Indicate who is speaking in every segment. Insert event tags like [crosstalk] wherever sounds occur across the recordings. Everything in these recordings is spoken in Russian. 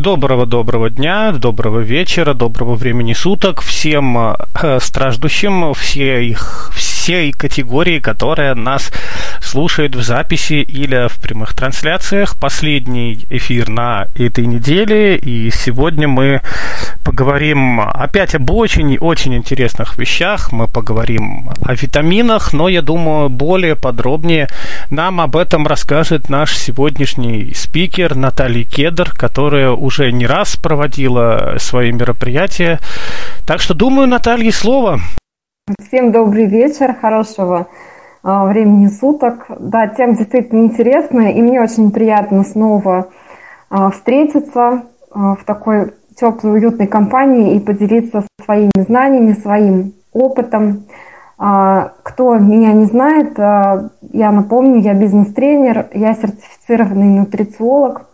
Speaker 1: Доброго-доброго дня, доброго вечера, доброго времени суток всем э, страждущим, все их, всей категории, которая нас слушает в записи или в прямых трансляциях. Последний эфир на этой неделе, и сегодня мы поговорим опять об очень-очень интересных вещах. Мы поговорим о витаминах, но, я думаю, более подробнее нам об этом расскажет наш сегодняшний спикер Наталья Кедр, которая уже не раз проводила свои мероприятия. Так что, думаю, Наталье слово.
Speaker 2: Всем добрый вечер, хорошего а, времени суток. Да, тема действительно интересная, и мне очень приятно снова а, встретиться а, в такой теплой, уютной компании и поделиться своими знаниями, своим опытом. Кто меня не знает, я напомню, я бизнес-тренер, я сертифицированный нутрициолог.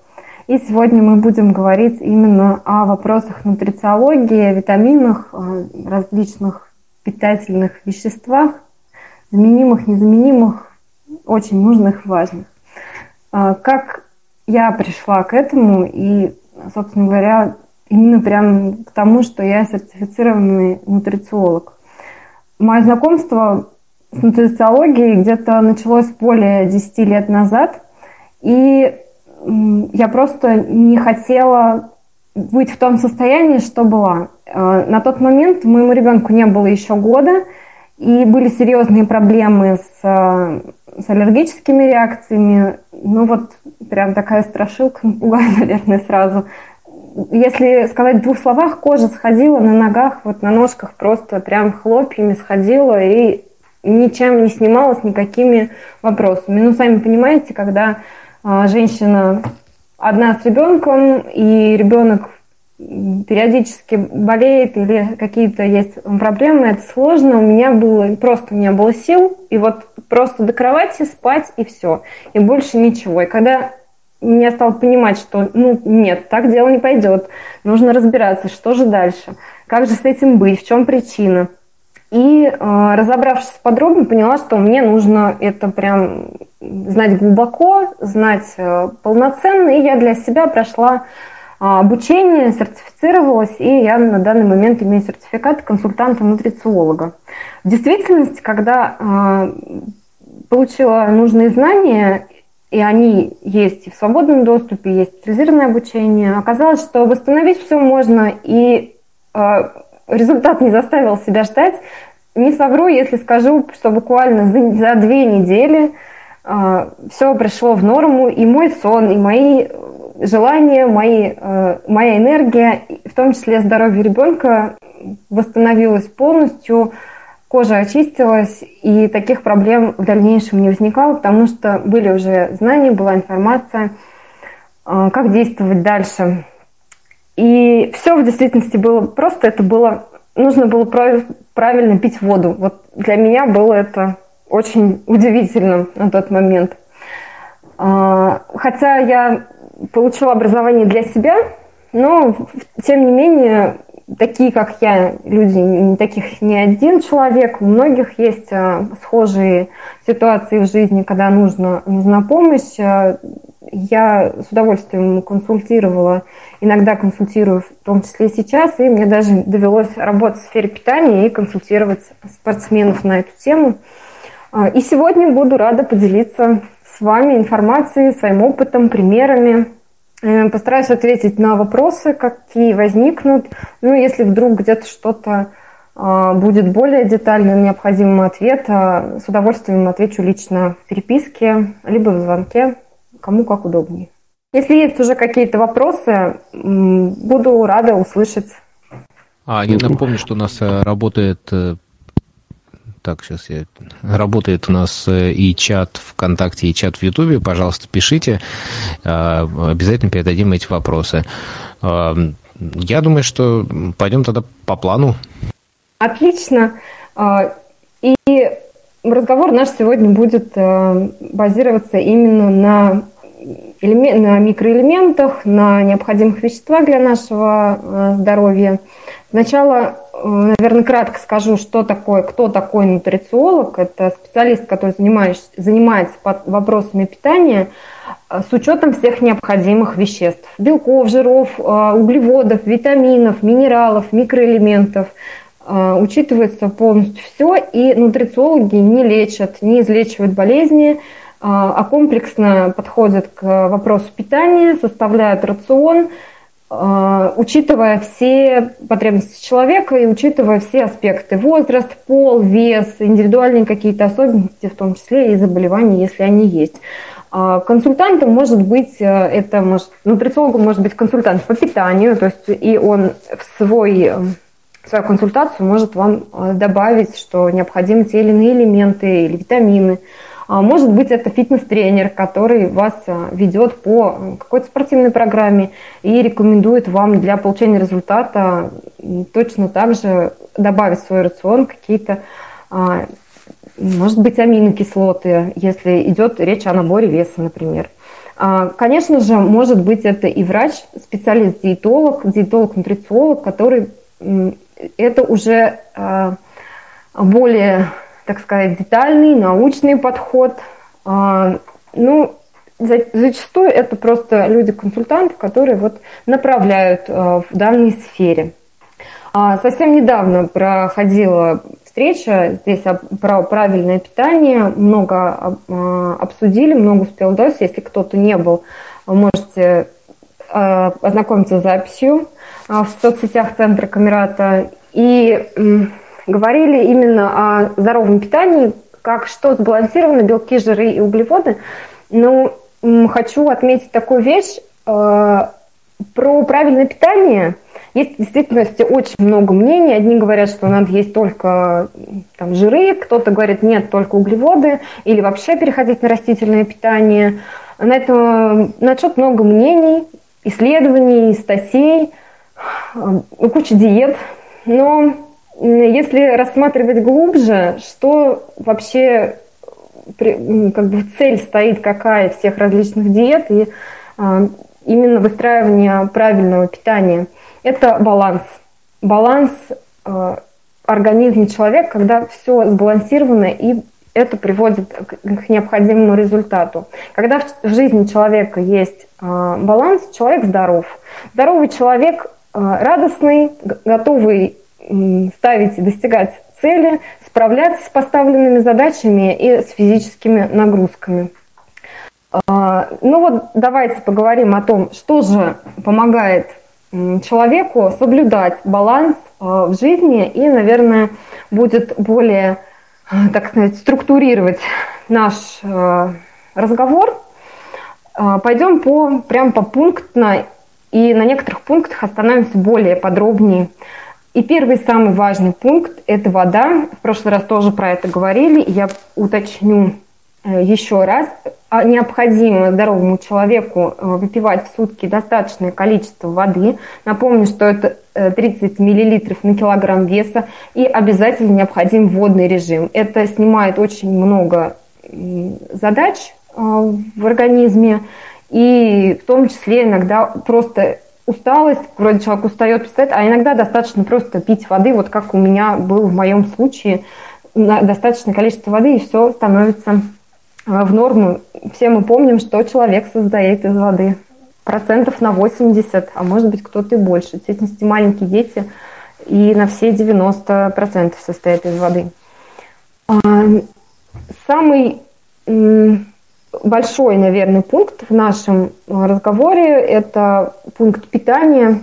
Speaker 2: И сегодня мы будем говорить именно о вопросах нутрициологии, витаминах, различных питательных веществах, заменимых, незаменимых, очень нужных, важных. А, как я пришла к этому и, собственно говоря, именно прям к тому, что я сертифицированный нутрициолог. Мое знакомство с нутрициологией где-то началось более 10 лет назад, и я просто не хотела быть в том состоянии, что была. А, на тот момент моему ребенку не было еще года, и были серьезные проблемы с, э, с аллергическими реакциями. Ну вот прям такая страшилка, [laughs] напугаю, наверное, сразу. Если сказать в двух словах, кожа сходила на ногах, вот на ножках просто прям хлопьями сходила и ничем не снималась, никакими вопросами. Ну, сами понимаете, когда а, женщина одна с ребенком, и ребенок периодически болеет или какие-то есть проблемы, это сложно. У меня было, просто у меня было сил, и вот просто до кровати спать и все, и больше ничего. И когда я стала понимать, что ну нет, так дело не пойдет, нужно разбираться, что же дальше, как же с этим быть, в чем причина. И э, разобравшись подробно, поняла, что мне нужно это прям знать глубоко, знать э, полноценно, и я для себя прошла а, обучение, сертифицировалась, и я на данный момент имею сертификат консультанта-нутрициолога. В действительности, когда а, получила нужные знания, и они есть и в свободном доступе, есть специализированное обучение, оказалось, что восстановить все можно, и а, результат не заставил себя ждать. Не совру, если скажу, что буквально за, за две недели все пришло в норму, и мой сон, и мои желания, мои, э, моя энергия, в том числе здоровье ребенка, восстановилась полностью, кожа очистилась, и таких проблем в дальнейшем не возникало, потому что были уже знания, была информация, э, как действовать дальше. И все в действительности было просто, это было, нужно было правильно пить воду. Вот для меня было это очень удивительно на тот момент. А, хотя я получила образование для себя, но тем не менее такие, как я, люди, не таких не один человек, у многих есть а, схожие ситуации в жизни, когда нужно, нужна помощь. А, я с удовольствием консультировала, иногда консультирую, в том числе сейчас, и мне даже довелось работать в сфере питания и консультировать спортсменов на эту тему. И сегодня буду рада поделиться с вами информацией, своим опытом, примерами. Э, постараюсь ответить на вопросы, какие возникнут. Ну, если вдруг где-то что-то а, будет более детальным, необходимым ответ, с удовольствием отвечу лично в переписке, либо в звонке, кому как удобнее. Если есть уже какие-то вопросы, буду рада услышать.
Speaker 3: А, я напомню, что у нас э, работает э, так, сейчас я... Работает у нас э, и чат ВКонтакте, и чат в Ютубе. Пожалуйста, пишите. А, обязательно передадим эти вопросы. А, я думаю, что пойдем тогда по плану.
Speaker 2: Отлично. А, И разговор наш сегодня будет э, базироваться именно на, на микроэлементах, на необходимых веществах для нашего э, здоровья. Сначала, наверное, кратко скажу, что такое, кто такой нутрициолог. Это специалист, который занимается вопросами питания с учетом всех необходимых веществ. Белков, жиров, углеводов, витаминов, минералов, микроэлементов – а, учитывается полностью все, и нутрициологи не лечат, не излечивают болезни, а, комплексно подходят к вопросу питания, составляют рацион, учитывая все потребности человека и учитывая все аспекты – возраст, пол, вес, индивидуальные какие-то особенности, в том числе и заболевания, если они есть. Консультантом может быть, э, это может, нутрициологом может быть консультант по питанию, то есть и он в свой свою консультацию может вам э, добавить, что необходимы те или иные элементы или витамины. А может быть, это фитнес-тренер, который вас э, ведет по какой-то спортивной программе и рекомендует вам для получения результата точно так же добавить в свой рацион какие-то, а, может быть, аминокислоты, если идет речь о наборе веса, например. А, конечно же, может быть, это и врач, специалист-диетолог, диетолог-нутрициолог, который это уже а, более, так сказать, детальный, научный подход. А, ну, зачастую это просто люди-консультанты, которые вот направляют а, в данной сфере. Совсем недавно проходила встреча здесь про правильное питание. Много обсудили, много успел удалось. Если кто-то не был, можете ознакомиться с записью а, в соцсетях Центра Камерата и говорили именно о здоровом питании, как что сбалансировано, белки, жиры и углеводы. Но хочу отметить такую вещь. Э, про правильное питание есть в действительности очень много мнений. Одни говорят, что надо есть только там, жиры, кто-то говорит, нет, только углеводы, или вообще переходить на растительное питание. На это на счет много мнений, исследований, статей – Э, куча диет, но если рассматривать глубже, что вообще как бы цель стоит какая всех различных диет и а, именно выстраивание правильного питания, это баланс. Баланс а, организма человека, когда все сбалансировано и это приводит к необходимому результату. Когда в жизни человека есть а, баланс, человек здоров. Здоровый человек радостный, готовый ставить достигать цели, справляться с поставленными задачами и с физическими нагрузками. А, ну вот давайте поговорим о том, что же помогает человеку соблюдать баланс а, в жизни и, наверное, будет более, так сказать, структурировать наш разговор. Пойдем по, прям по пунктно и на некоторых пунктах остановимся более подробнее. И первый самый важный пункт – это вода. В прошлый раз тоже про это говорили. Я уточню э, еще раз. А необходимо здоровому человеку э, выпивать в сутки достаточное количество воды. Напомню, что это 30 э, мл на килограмм веса. И обязательно необходим водный режим. Это снимает очень много задач в организме и в том числе иногда просто усталость, вроде человек устает, представляет, а иногда достаточно просто пить воды, вот как у меня был в моем случае, достаточное количество воды, и все становится э, в норму. Все мы помним, что человек создает из воды. Процентов на 80, а может быть кто-то и больше. В частности, маленькие дети и на все 90% состоят из воды. А, самый большой, наверное, пункт в нашем э, разговоре – это пункт питания.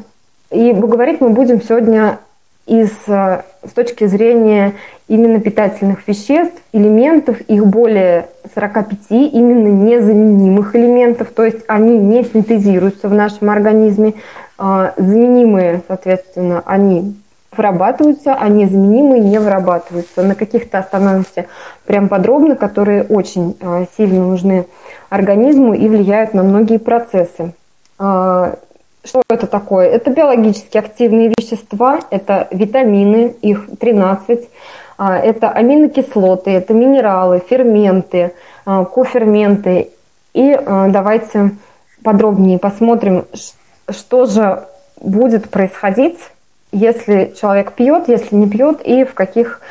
Speaker 2: И говорить мы будем сегодня из, э, с точки зрения именно питательных веществ, элементов, их более 45, именно незаменимых элементов, то есть они не синтезируются в нашем организме, а заменимые, соответственно, они вырабатываются, а незаменимые не вырабатываются. На каких-то остановимся прям подробно, которые очень а, сильно нужны организму и влияют на многие процессы. А, что это такое? Это биологически активные вещества, это витамины, их 13, А, это аминокислоты, это минералы, ферменты, коферменты. И давайте подробнее посмотрим, что же будет происходить, если человек пьет, если не пьет, и в каких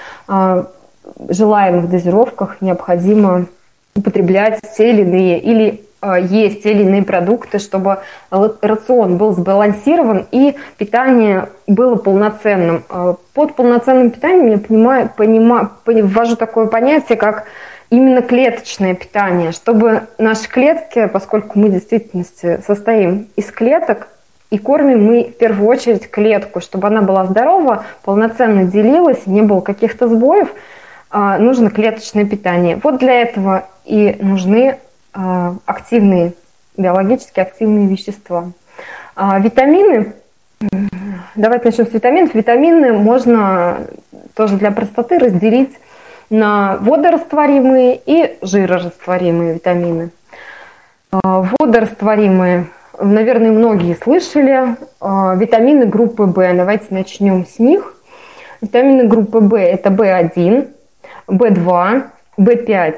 Speaker 2: желаемых дозировках необходимо употреблять те или иные или Э, есть те или иные продукты, чтобы рацион был сбалансирован и питание было полноценным. Э, под полноценным питанием я понимаю, понимаю, ввожу такое понятие, как именно клеточное питание, чтобы наши клетки, поскольку мы в действительности состоим из клеток, и кормим мы в первую очередь клетку, чтобы она была здорова, полноценно делилась, не было каких-то сбоев, э, нужно клеточное питание. Вот для этого и нужны а, активные, биологически активные вещества. А витамины, давайте начнем с витаминов. Витамины можно тоже для простоты разделить на водорастворимые и жирорастворимые витамины. А, водорастворимые, наверное, многие слышали. А, витамины группы В. Давайте начнем с них. Витамины группы В – это В1, В2, В5,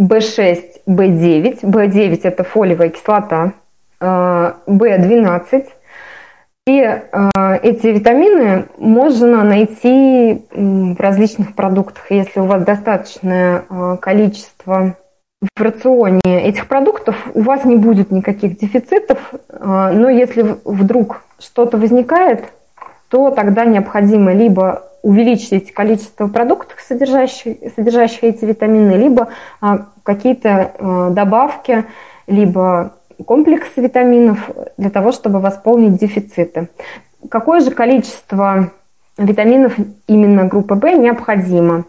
Speaker 2: B6, B9. B9 – это фолиевая кислота, B12. Э, И э, эти витамины можно найти в различных продуктах. Если у вас достаточное э, количество в рационе этих продуктов, у вас не будет никаких дефицитов. Но если вдруг что-то возникает, то тогда необходимо либо увеличить количество продуктов, содержащих, содержащих эти витамины, либо а, какие-то а, добавки, либо комплексы витаминов для того, чтобы восполнить дефициты. Какое же количество витаминов именно группы В необходимо?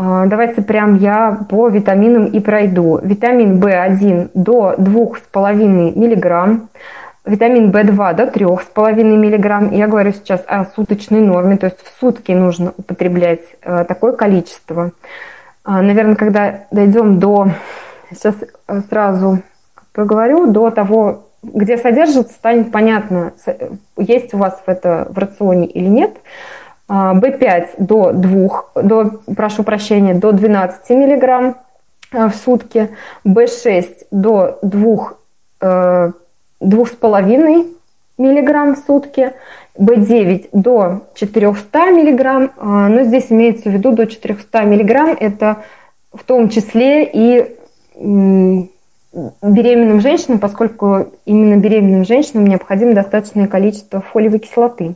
Speaker 2: А, давайте прям я по витаминам и пройду. Витамин В1 до 2,5 миллиграмм, витамин В2 до 3,5 мг. Я говорю сейчас о суточной норме, то есть в сутки нужно употреблять э, такое количество. А, Наверное, когда дойдем до, сейчас э, сразу проговорю, до того, где содержится, станет понятно, есть у вас это в рационе или нет. B5 а, до 2, до, прошу прощения, до 12 мг э, в сутки, B6 до 2 2,5 мг в сутки, B9 до 400 мг, а, но здесь имеется в виду до 400 мг, это в том числе и беременным женщинам, поскольку именно беременным женщинам необходимо достаточное количество фолиевой кислоты.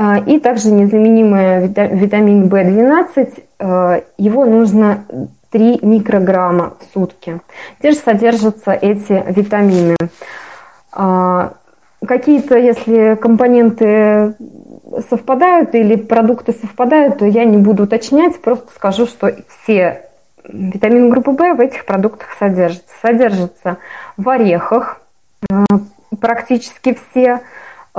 Speaker 2: А, и также незаменимый витамин В12, а, его нужно 3 микрограмма в сутки. Где же содержатся эти витамины? А, какие-то, если компоненты совпадают или продукты совпадают, то я не буду уточнять, просто скажу, что все витамины группы В в этих продуктах содержатся. Содержатся в орехах а, практически все.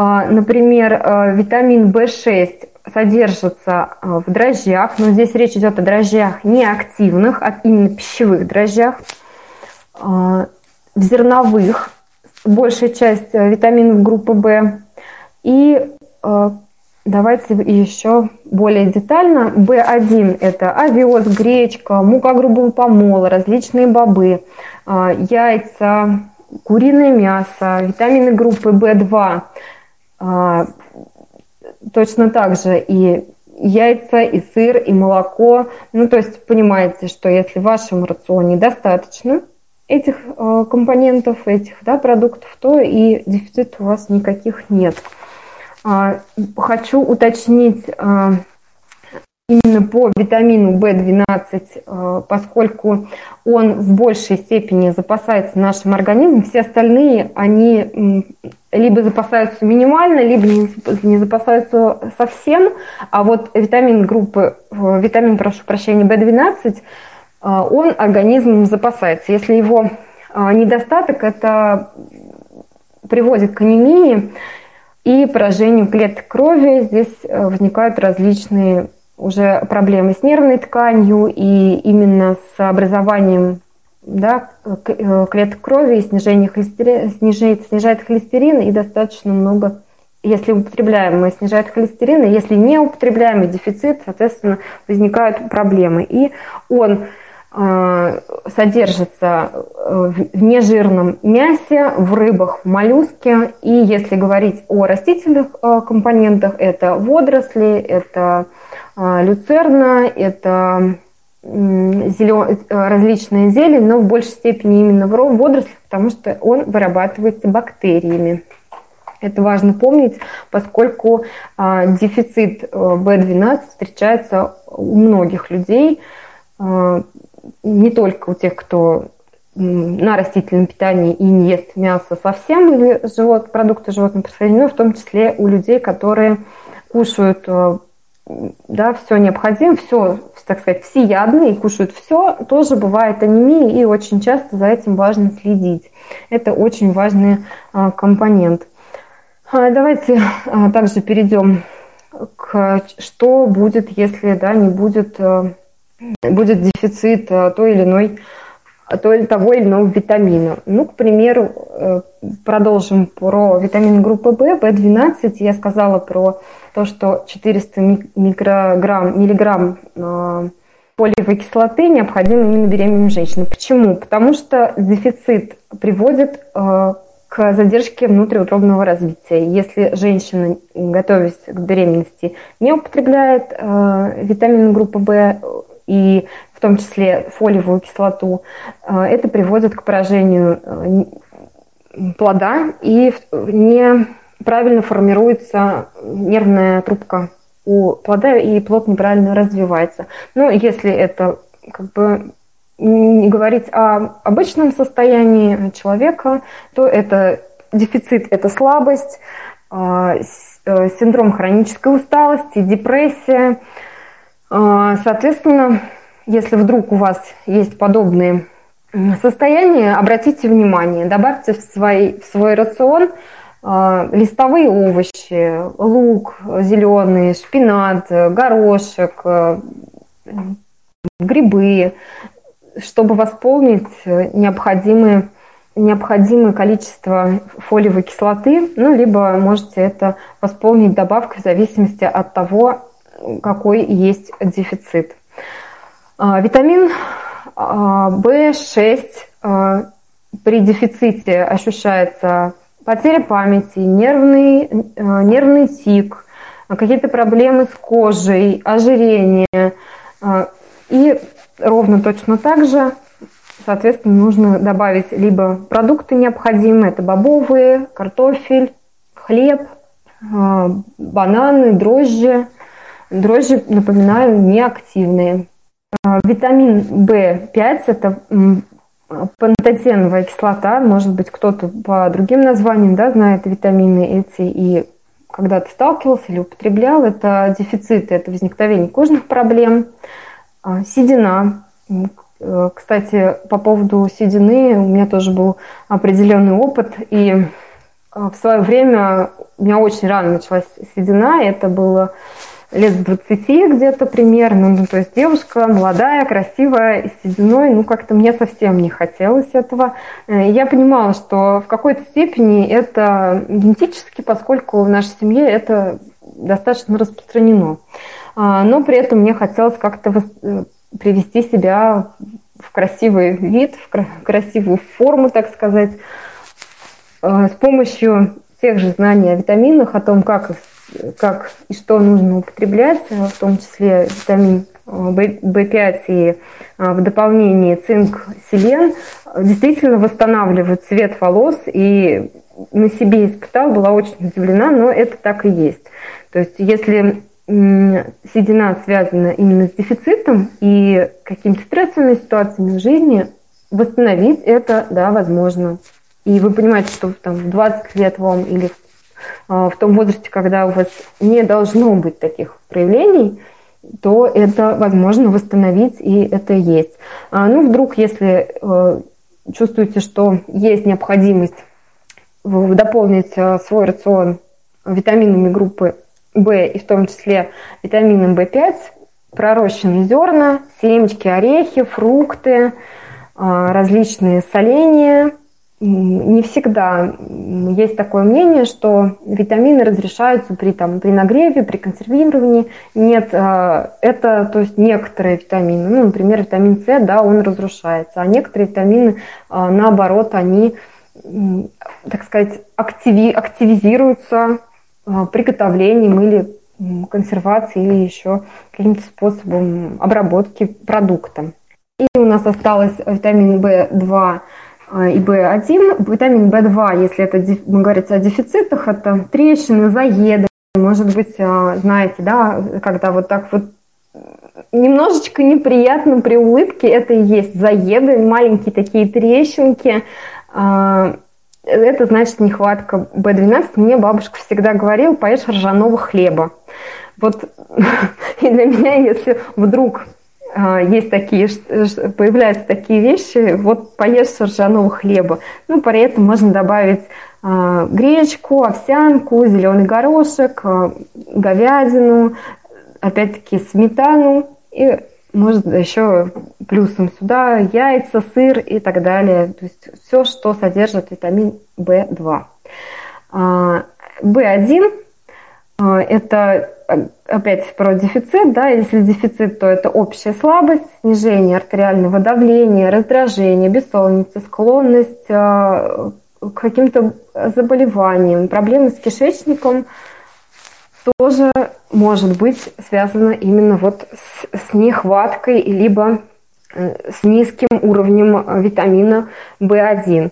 Speaker 2: А, например, витамин В6 содержится в дрожжах, но здесь речь идет о дрожжах не активных, а именно пищевых дрожжах, в зерновых большая часть витаминов группы В. И давайте еще более детально. В1 – это овес, гречка, мука грубого помола, различные бобы, яйца, куриное мясо, витамины группы В2. Точно так же и яйца, и сыр, и молоко. Ну, то есть понимаете, что если в вашем рационе достаточно – этих э, компонентов, этих да, продуктов, то и дефицита у вас никаких нет. А, хочу уточнить а, именно по витамину В12, э, поскольку он в большей степени запасается нашим организмом, все остальные, они либо запасаются минимально, либо не запасаются совсем, а вот витамин группы, э, витамин, прошу прощения, В12 а, он организмом запасается. Если его недостаток, это приводит к анемии и поражению клеток крови. Здесь э, возникают различные уже проблемы с нервной тканью и именно с образованием да, э, клеток крови и снижение холестерина, снижает, снижает холестерин и достаточно много если употребляем, мы снижает холестерин, и если не употребляем и дефицит, соответственно, возникают проблемы. И он э, содержится э, в нежирном мясе, в рыбах, в моллюске. И если говорить о растительных э, компонентах, это водоросли, это люцерна, это зелен... различные зелень, но в большей степени именно в водорослях, потому что он вырабатывается бактериями. Это важно помнить, поскольку а, дефицит B12 э, встречается у многих людей, а, не только у тех, кто на растительном питании и не ест мясо совсем или живот, продукты животного происхождения, но в том числе у людей, которые кушают э, да, все необходимое, все, так сказать, всеядные, кушают все, тоже бывает анемия, и очень часто за этим важно следить. Это очень важный а, компонент. А, давайте а, также перейдем к что будет, если да, не будет, э, будет дефицит э, той или иной то или того или иного витамина. Ну, к примеру, э, продолжим про витамин группы В, В12. Я сказала про то, что 400 микрограмм, миллиграмм фолиевой кислоты необходимо именно беременным женщинам. Почему? Потому что дефицит приводит к задержке внутриутробного развития. Если женщина, готовясь к беременности, не употребляет э, витамин группы В и в том числе фолиевую кислоту, это приводит к поражению плода и неправильно формируется нервная трубка у плода, и плод неправильно развивается. Но если это как бы не говорить о обычном состоянии человека, то это дефицит, это слабость, а, э, синдром хронической усталости, депрессия. А, соответственно, если вдруг у вас есть подобные состояния, обратите внимание, добавьте в свой, в свой рацион листовые овощи, лук зеленый, шпинат, горошек, грибы, чтобы восполнить э, необходимые необходимое количество фолиевой кислоты, ну, либо можете это восполнить добавкой в зависимости от того, какой есть дефицит. А, витамин В6 а, а, при дефиците ощущается потеря памяти, нервный, нервный тик, какие-то проблемы с кожей, ожирение. И ровно точно так же, соответственно, нужно добавить либо продукты необходимые, это бобовые, картофель, хлеб, а, бананы, дрожжи. Дрожжи, напоминаю, неактивные. Витамин В5 – это пантотеновая кислота, может быть, кто-то по другим названиям да, знает витамины эти и когда-то сталкивался или употреблял, это дефицит, это возникновение кожных проблем – а, седина. Э, кстати, по поводу седины у меня тоже был определенный опыт. И э, в свое время у меня очень рано началась седина. Это было лет с 20 где-то примерно. Ну, то есть девушка молодая, красивая, и сединой. Ну, как-то мне совсем не хотелось этого. Э, я понимала, что в какой-то степени это генетически, поскольку в нашей семье это достаточно распространено. А, но при этом мне хотелось как-то э, привести себя в красивый вид, в красивую форму, так сказать, э, с помощью тех же знаний о витаминах, о том, как, как и что нужно употреблять, э, в том числе витамин В5 и в дополнение цинк, селен, действительно восстанавливают цвет волос. И на себе испытала, была очень удивлена, но это так и есть. То есть если седина связана именно с дефицитом и какими-то стрессовыми ситуациями в жизни, восстановить это, да, возможно. И вы понимаете, что там, в 20 лет вам или а, в том возрасте, когда у вас не должно быть таких проявлений, то это возможно восстановить, и это есть. А, ну, вдруг, если э, чувствуете, что есть необходимость дополнить э, свой рацион витаминами группы в и в том числе витамином В5, пророщенные зерна, семечки, орехи, фрукты, а, различные соления, не всегда есть такое мнение, что витамины разрешаются при, там, при нагреве, при консервировании. Нет, э, это то есть некоторые витамины, ну, например, витамин С, да, он разрушается, а некоторые витамины, э, наоборот, они, так сказать, активи, активизируются э, приготовлением или консервацией, или еще каким-то способом обработки продукта. И у нас осталось витамин В2 а, и В1. Витамин В2, если это говорится о дефицитах, это трещины, заеды, может быть, а, знаете, да, когда вот так вот немножечко неприятно при улыбке, это и есть заеды, маленькие такие трещинки. Это значит нехватка В12. Мне бабушка всегда говорила, поешь ржаного хлеба. Вот [laughs] и для меня, если вдруг есть такие, появляются такие вещи, вот поешь ржаного хлеба. Ну, при этом можно добавить а, гречку, овсянку, зеленый горошек, а, говядину, опять-таки сметану и может еще плюсом сюда яйца, сыр и так далее. То есть все, что содержит витамин В2. В1 это опять про дефицит, да, если дефицит, то это общая слабость, снижение артериального давления, раздражение, бессонница, склонность э, к каким-то заболеваниям, проблемы с кишечником тоже может быть связано именно вот с, с нехваткой либо э, с низким уровнем витамина В1.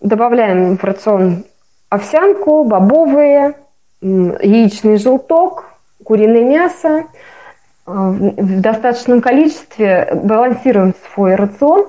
Speaker 2: Добавляем в рацион овсянку, бобовые, яичный желток, куриное мясо. Э, в достаточном количестве балансируем свой рацион,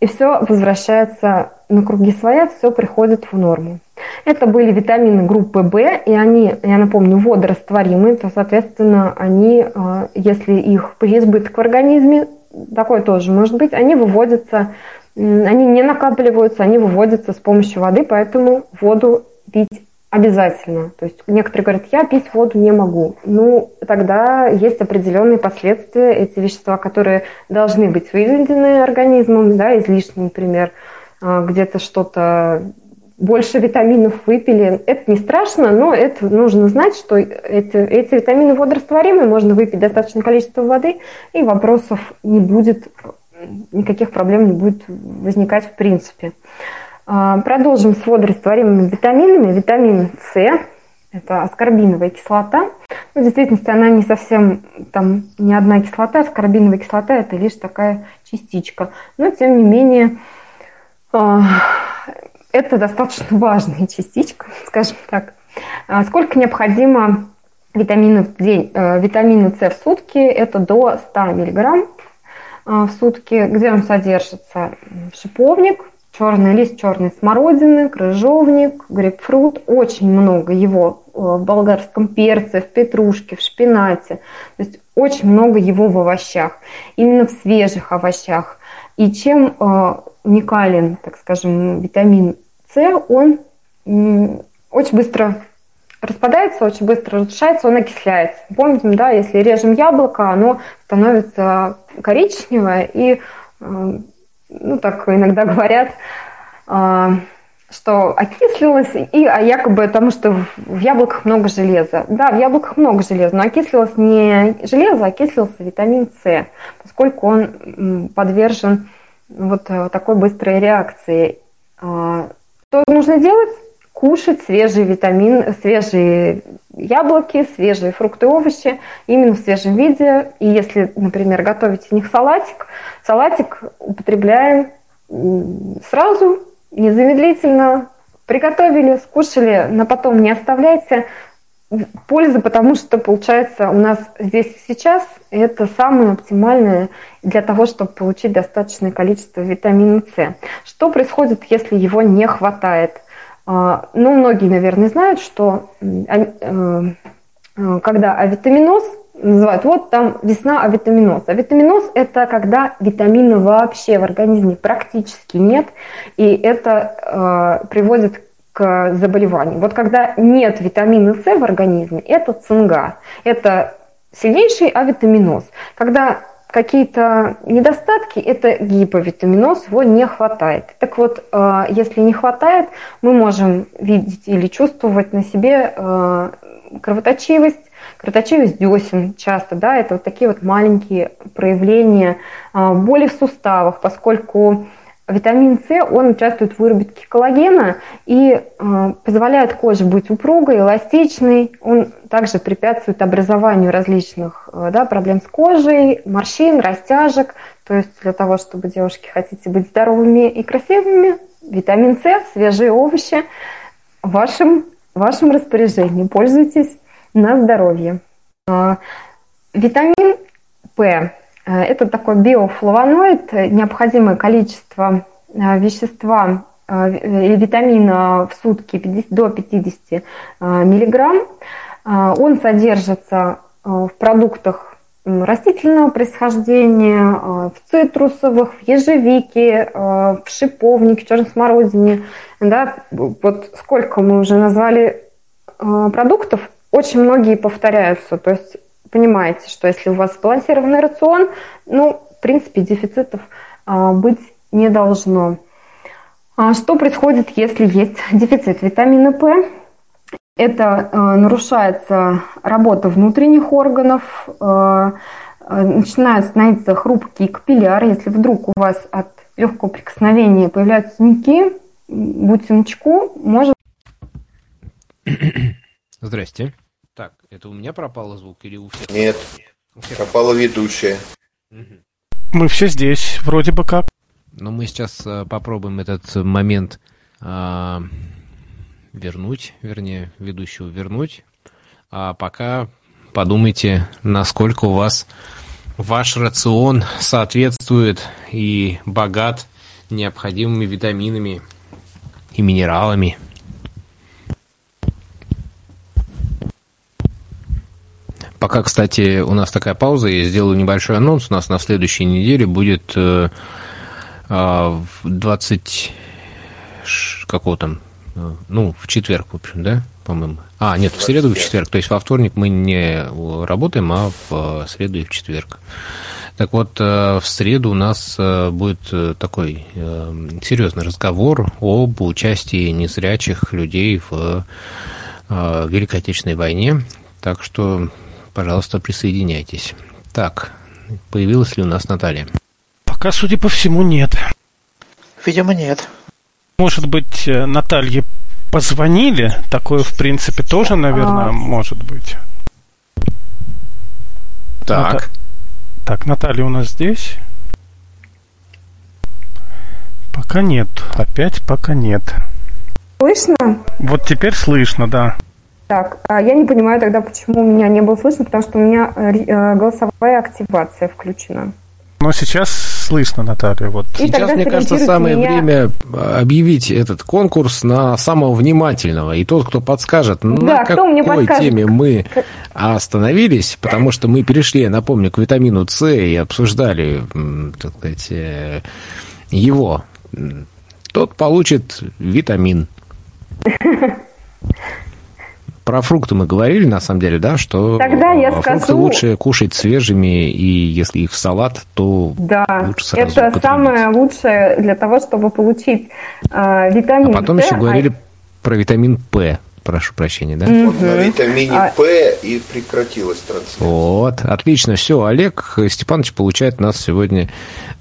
Speaker 2: и все возвращается на круги своя, все приходит в норму. Это были витамины группы В, и они, я напомню, водорастворимые, то, соответственно, они, э, если их переизбыток в организме, такое тоже может быть, они выводятся, они не накапливаются, они выводятся с помощью воды, поэтому воду пить Обязательно. То есть некоторые говорят, я пить воду не могу. Ну, тогда есть определенные последствия. Эти вещества, которые должны быть выведены организмом, да, излишне, например, а, где-то что-то больше витаминов выпили. Это не страшно, но это нужно знать, что эти, эти витамины водорастворимые, можно выпить достаточное количество воды, и вопросов не будет, никаких проблем не будет возникать в принципе. А, продолжим с водорастворимыми витаминами. Витамин С – это аскорбиновая кислота. Ну, в действительности она не совсем там не одна кислота, аскорбиновая кислота – это лишь такая частичка. Но, тем не менее, а, это достаточно [laughs] важная частичка, скажем так. А, сколько необходимо витамина в день, э, витамина С в сутки? Это до 100 мг в сутки. Где он содержится? Шиповник – черный лист черной смородины, крыжовник, грейпфрут, очень много его э, в болгарском перце, в петрушке, в шпинате. То есть очень много его в овощах, именно в свежих овощах. И чем э, уникален, так скажем, витамин С, он очень быстро распадается, очень быстро разрушается, он окисляется. Помните, да, если режем яблоко, оно становится коричневое и э, ну так иногда говорят, а, что окислилось, и якобы потому, что в яблоках много железа. Да, в яблоках много железа, но окислилось не железо, а окислился витамин С, поскольку он подвержен вот э, такой быстрой реакции. А, что нужно делать? Кушать свежие витамины, свежие яблоки, свежие фрукты, овощи именно в свежем виде. И если, например, готовить из них салатик, салатик употребляем сразу, незамедлительно, приготовили, скушали, но потом не оставляйте пользы, потому что получается у нас здесь и сейчас это самое оптимальное для того, чтобы получить достаточное количество витамина С. Что происходит, если его не хватает? А, ну, многие, наверное, знают, что э, э, когда авитаминоз называют, вот там весна авитаминоз. Авитаминоз – это когда витамина вообще в организме практически нет, и это э, приводит к заболеванию. Вот когда нет витамина С в организме, это цинга, это сильнейший авитаминоз. Когда какие-то недостатки, это гиповитаминоз, его не хватает. Так вот, э, если не хватает, мы можем видеть или чувствовать на себе э, кровоточивость, кровоточивость десен часто, да, это вот такие вот маленькие проявления э, боли в суставах, поскольку Витамин С, он участвует в выработке коллагена и э, позволяет коже быть упругой, эластичной. Он также препятствует образованию различных э, да, проблем с кожей, морщин, растяжек. То есть для того, чтобы девушки хотите быть здоровыми и красивыми, витамин С, свежие овощи в вашем, в вашем распоряжении. Пользуйтесь на здоровье. Э, витамин П это такой биофлавоноид, необходимое количество э, вещества или витамина в сутки до 50 э, миллиграмм. Он содержится в продуктах растительного происхождения, в цитрусовых, в ежевике, в шиповнике, в черной смородине. Да, вот сколько мы уже назвали продуктов, очень многие повторяются. То есть понимаете, что если у вас сбалансированный рацион, ну, в принципе, дефицитов а, быть не должно. А что происходит, если есть дефицит витамина П? Это а, нарушается работа внутренних органов, начинают становиться хрупкие капилляры. Если вдруг у вас от легкого прикосновения появляются синяки, будьте начеку, может...
Speaker 3: Здрасте. Это у меня пропал звук или у всех?
Speaker 4: Нет,
Speaker 3: У всех?
Speaker 4: пропала ведущая.
Speaker 1: Мы все здесь, вроде бы как.
Speaker 3: Но мы сейчас э, попробуем этот момент а, вернуть, вернее, ведущего вернуть. А пока подумайте, насколько у вас ваш рацион соответствует и богат необходимыми витаминами и минералами. Пока, кстати, у нас такая пауза, я сделаю небольшой анонс. У нас на следующей неделе будет э, э, 20... ш- Какого там? Э, Ну, в четверг, в общем, да, по-моему. А, нет, в среду и в четверг. То есть во вторник мы не работаем, а в э, среду и в четверг. Так вот, в среду у нас будет такой серьезный разговор об участии незрячих людей в Великой Отечественной войне. Так что, пожалуйста, присоединяйтесь. Так, появилась ли у нас Наталья?
Speaker 1: Пока, судя по всему, нет.
Speaker 5: Видимо, нет.
Speaker 1: Может быть, э, Наталье позвонили? Такое, в принципе, тоже, наверное,
Speaker 2: А.
Speaker 1: может быть.
Speaker 3: Так,
Speaker 1: Так, Наталья у нас здесь? Пока нет. Опять пока нет.
Speaker 2: Слышно?
Speaker 1: Вот теперь слышно, да.
Speaker 2: Так, а я не понимаю тогда, почему меня не было слышно, потому что у меня э, э, голосовая активация включена.
Speaker 1: Но сейчас слышно, Наталья. Вот.
Speaker 2: И
Speaker 3: сейчас, мне кажется, самое
Speaker 2: меня-
Speaker 3: время объявить этот конкурс на самого внимательного. И тот, кто подскажет, на
Speaker 2: Да, кто
Speaker 3: какой
Speaker 2: мне подскажет?
Speaker 3: теме мы остановились, потому что мы перешли, я напомню, к витамину С и обсуждали, так сказать, э, его. Тот получит витамин. Про фрукты мы говорили, на самом деле, да, что
Speaker 2: Тогда я
Speaker 3: э, фрукты
Speaker 2: скажу-
Speaker 3: лучше кушать свежими, и если их в салат, то
Speaker 2: Да,
Speaker 3: лучше сразу
Speaker 2: это
Speaker 3: употребить.
Speaker 2: самое лучшее для того, чтобы получить э, витамин
Speaker 3: А потом
Speaker 2: С,
Speaker 3: еще
Speaker 2: а-
Speaker 3: говорили про витамин П. Прошу прощения, да?
Speaker 4: Вот на витамине
Speaker 2: А-
Speaker 4: П и прекратилась трансляция.
Speaker 3: Вот, отлично. Все, Олег Степанович получает у нас сегодня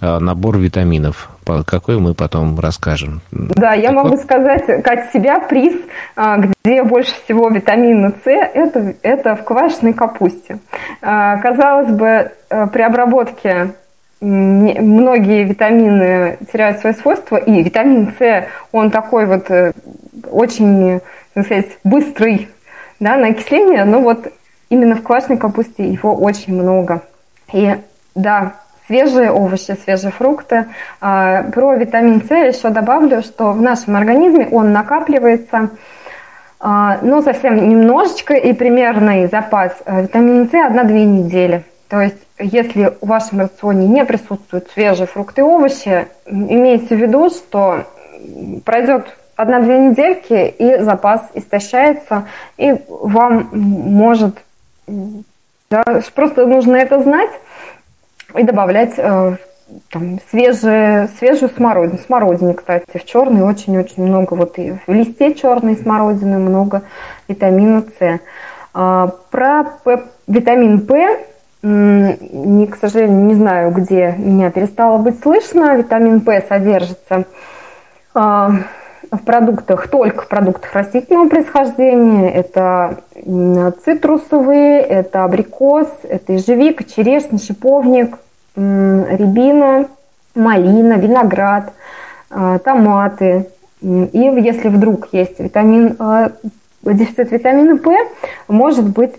Speaker 3: э, набор витаминов, какой мы потом расскажем.
Speaker 2: Да, я
Speaker 3: Так
Speaker 2: могу
Speaker 3: вот,
Speaker 2: сказать от себя приз, а, где больше всего витамина С, это, это в квашеной капусте. А, Казалось бы, э, при обработке многие витамины теряют свои свойства, и витамин С, он такой вот э, очень, сказать, быстрый да, на окисление, но вот именно в квашеной капусте его очень много. И да, свежие овощи, свежие фрукты. А, Про витамин С еще добавлю, что в нашем организме он накапливается, а, но совсем немножечко, и примерный запас э, витамина С 1-2 недели. То есть, если в вашем рационе не присутствуют свежие фрукты и овощи, имейте в виду, что пройдет одна-две недельки, и запас истощается, и вам может... да, просто нужно это знать, и добавлять э, там, свежие, свежую смородину. Смородины, кстати, в черной очень-очень много, вот и в листе черной смородины много витамина С. А, про П, витамин П, не, к сожалению, не знаю, где меня перестало быть слышно. Витамин П содержится а, в продуктах, только в продуктах растительного происхождения. Это цитрусовые, это абрикос, это ежевика, черешня, шиповник, рябина, малина, виноград, а, томаты. И если вдруг есть витамин, а, дефицит витамина П, может быть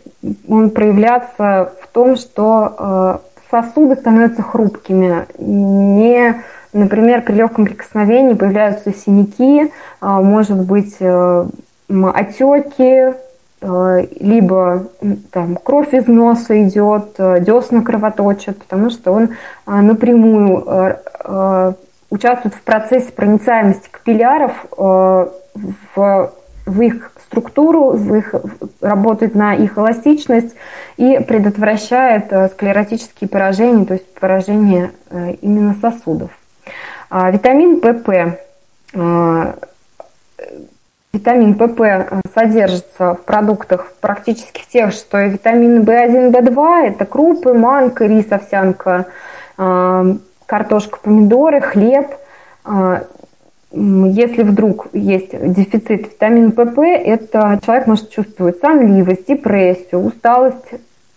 Speaker 2: он проявляться в том, что а, сосуды становятся хрупкими, не Например, при легком прикосновении появляются синяки, а, может быть э, отеки, э, либо там, кровь из носа идет, э, десна кровоточат, потому что он напрямую участвует в процессе проницаемости капилляров в, в их структуру, в их, работает на их эластичность и предотвращает склеротические поражения, то есть поражение именно сосудов. А, витамин ПП. А, витамин ПП содержится в продуктах практически тех, что и витамины В1, В2, это крупы, манка, рис, овсянка, а, картошка, помидоры, хлеб. Если вдруг есть дефицит витамина ПП, это человек может чувствовать сонливость, депрессию, усталость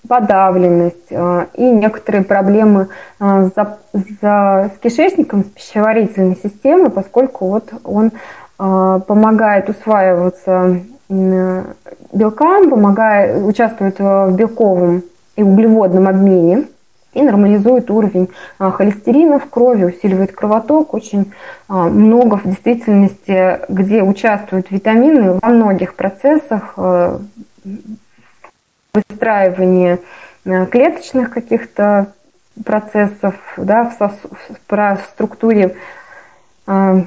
Speaker 2: подавленность э, и некоторые проблемы э, за, за, с кишечником, с пищеварительной системой, поскольку вот он э, помогает усваиваться белкам, помогает, участвует в белковом и углеводном обмене и нормализует уровень холестерина в крови, усиливает кровоток. Очень много в действительности, где участвуют витамины во многих процессах выстраивание э, клеточных каких-то процессов, да, в, сос, в структуре, э,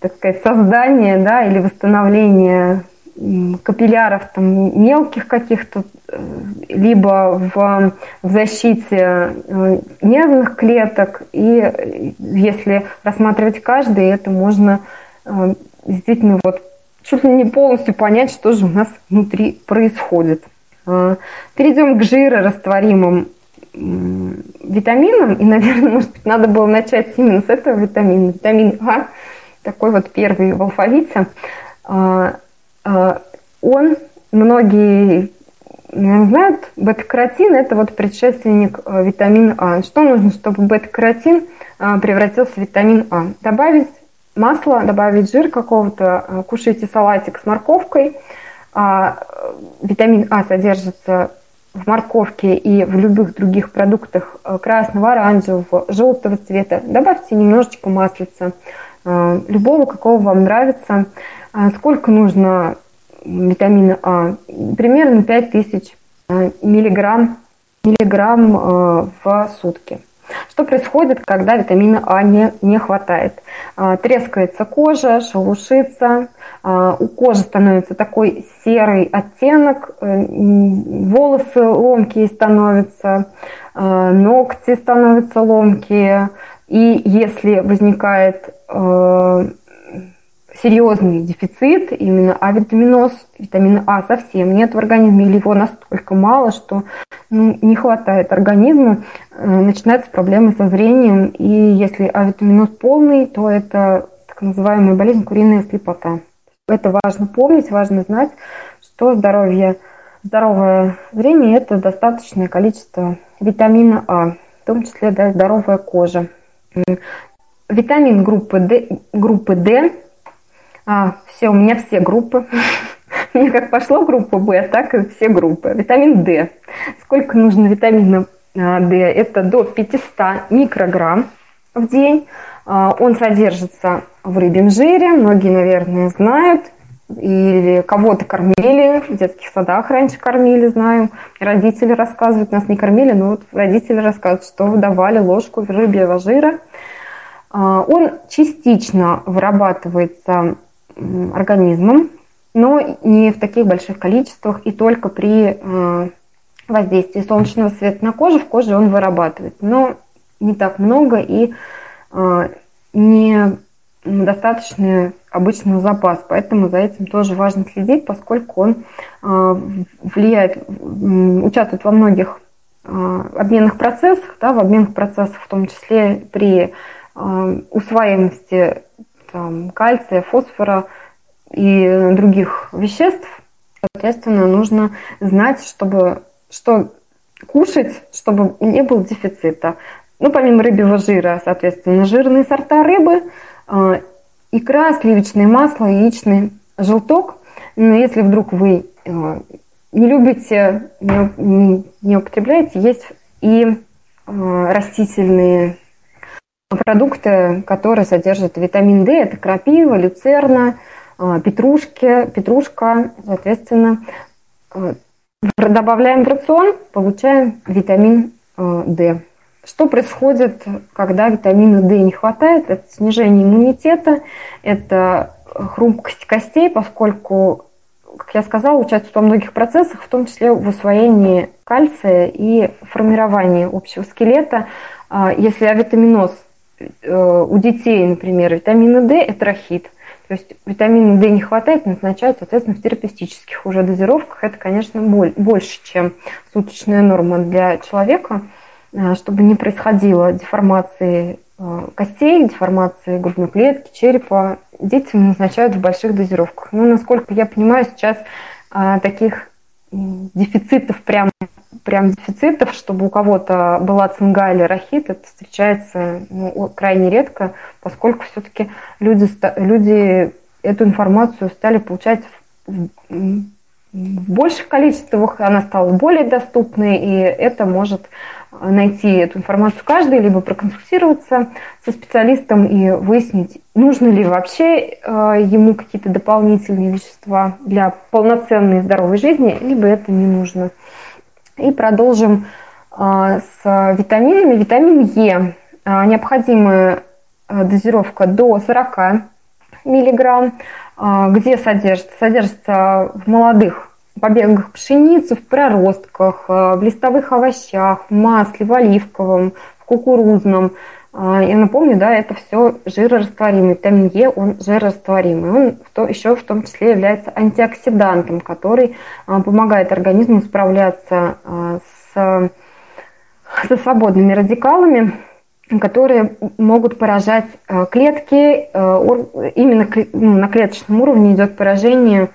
Speaker 2: так сказать, создания, да, или восстановления капилляров там, мелких каких-то, э, либо в, в защите нервных клеток. И если рассматривать каждый, это можно действительно вот чуть ли не полностью понять, что же у нас внутри происходит. А, перейдем к жирорастворимым витаминам. И, наверное, может быть, надо было начать именно с этого витамина. Витамин А, такой вот первый в алфавите. А, а, он, многие знают, бета-каротин – это вот предшественник витамина А. Что нужно, чтобы бета-каротин превратился в витамин А? Добавить масло, добавить жир какого-то, кушайте салатик с морковкой – витамин А содержится в морковке и в любых других продуктах э, красного, оранжевого, желтого цвета. Добавьте немножечко маслица, э, любого, какого вам нравится. А сколько нужно витамина А? Примерно 5000 э, миллиграмм, миллиграмм в сутки. Что происходит, когда витамина А не, не хватает? А, трескается кожа, шелушится, а, у кожи становится такой серый оттенок, э, волосы ломкие становятся, а, ногти становятся ломкие. И если возникает э, серьезный дефицит, именно авитаминоз, витамина А совсем нет в организме, или его настолько мало, что ну, не хватает организму, э, начинаются проблемы со зрением, и если авитаминоз полный, то это так называемая болезнь куриная слепота. Это важно помнить, важно знать, что здоровье, здоровое зрение – это достаточное количество витамина А, в том числе да, здоровая кожа. Витамин группы D, группы D а, все, у меня все группы. [laughs] Мне как пошло группа В, так и все группы. Витамин D. Сколько нужно витамина а, D? Это до 500 микрограмм в день. А, он содержится в рыбьем жире. Многие, наверное, знают. Или кого-то кормили, в детских садах раньше кормили, знаю. Родители рассказывают, нас не кормили, но вот родители рассказывают, что давали ложку рыбьего жира. Он частично вырабатывается организмом, но не в таких больших количествах и только при э, воздействии солнечного света на кожу, в коже он вырабатывает. Но не так много и э, не достаточный обычный запас. Поэтому за этим тоже важно следить, поскольку он э, влияет, участвует во многих обменных процессах, да, в обменных процессах, в том числе при усвояемости там, кальция, фосфора и других веществ. Соответственно, нужно знать, чтобы что кушать, чтобы не было дефицита. Ну, помимо рыбьего жира, соответственно, жирные сорта рыбы, э, икра, сливочное масло, яичный желток. Но если вдруг вы э, не любите, не, не употребляете, есть и э, растительные продукты, которые содержат витамин D. Это крапива, люцерна, петрушки, петрушка, соответственно, добавляем в рацион, получаем витамин D. Что происходит, когда витамина D не хватает? Это снижение иммунитета, это хрупкость костей, поскольку, как я сказала, участвует во многих процессах, в том числе в усвоении кальция и формировании общего скелета. Если авитаминоз э, у детей, например, витамина D – это рахит. То есть витамина D не хватает, назначают, соответственно, в терапевтических уже дозировках. Это, конечно, больше, чем суточная норма для человека – Э, чтобы не происходило деформации э, костей, деформации грудной клетки, черепа, детям назначают в больших дозировках. Ну, насколько я понимаю, сейчас э, таких дефицитов, прям, прям дефицитов, чтобы у кого-то была цинга или рахит, это встречается ну, крайне редко, поскольку все-таки люди, люди эту информацию стали получать в, в больших количествах, она стала более доступной, и это может найти эту информацию каждый, либо проконсультироваться со специалистом и выяснить, нужны ли вообще э, ему какие-то дополнительные вещества для полноценной здоровой жизни, либо это не нужно. И продолжим э, с витаминами. Витамин Е. Э, необходимая дозировка до 40 миллиграмм. Где содержится? Содержится в молодых побегах пшеницы, в проростках, э, в листовых овощах, в масле, в оливковом, в кукурузном. А, я напомню, да, это все жирорастворимый. Витамин Е, он жирорастворимый. Он то, еще в том числе является антиоксидантом, который а, помогает организму справляться с, со свободными радикалами, которые могут поражать клетки. Именно ну, на клеточном уровне идет поражение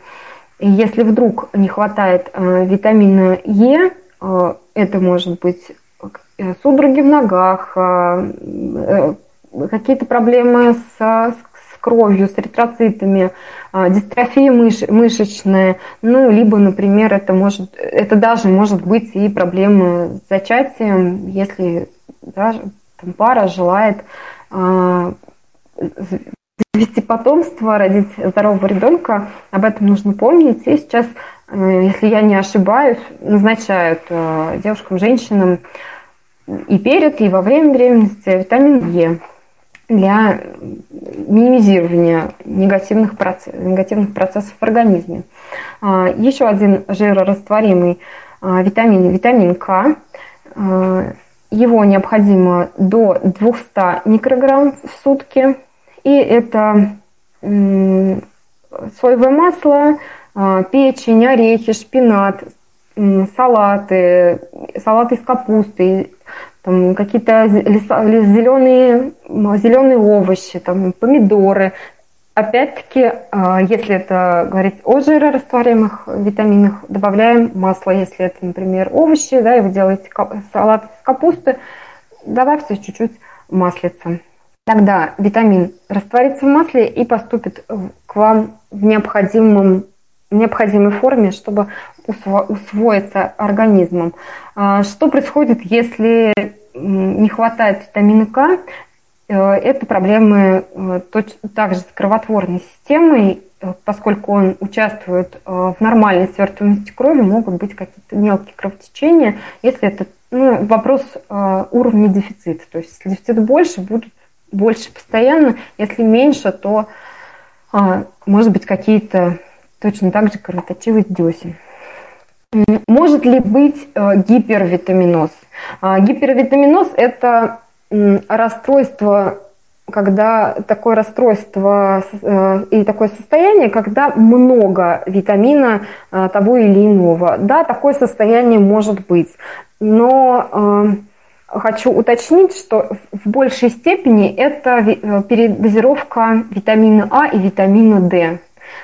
Speaker 2: если вдруг не хватает э, витамина Е, э, это может быть э, судороги в ногах, какие-то проблемы с, с кровью, с эритроцитами, дистрофия мыш, мышечная, ну, либо, например, это, может, это даже может быть и проблемы с зачатием, если да, там, пара желает завести потомство, родить здорового ребенка, об этом нужно помнить. И сейчас, э, если я не ошибаюсь, назначают э, девушкам, женщинам и перед, и во время беременности витамин Е для минимизирования негативных, процесс, негативных процессов в организме. А, еще один жирорастворимый а, витамин, витамин К. А, его необходимо до 200 микрограмм в сутки – и это соевое масло, а, печень, орехи, шпинат, салаты, салаты из капусты, какие-то зеленые, зеленые овощи, там, помидоры. Опять-таки, а, если это говорить о жирорастворимых витаминах, добавляем масло. Если это, например, овощи, да, и вы делаете салат из капусты, добавьте чуть-чуть маслица. Тогда витамин растворится в масле и поступит к вам в, необходимом, в необходимой форме, чтобы усвоиться организмом. А, что происходит, если не хватает витамина К? Э, это проблемы э, также с кровотворной системой, э, поскольку он участвует в нормальной свертываемости крови, могут быть какие-то мелкие кровотечения, если это ну, вопрос уровня дефицита. То есть если дефицит больше, будут больше постоянно. Если меньше, то а, может быть какие-то точно так же кровоточивость десен. Может ли быть а, гипервитаминоз? А, гипервитаминоз – это расстройство, когда такое расстройство э, и такое состояние, когда много витамина э, того или иного. Да, такое состояние может быть, но э, хочу уточнить, что в большей степени это э, передозировка витамина А и витамина D.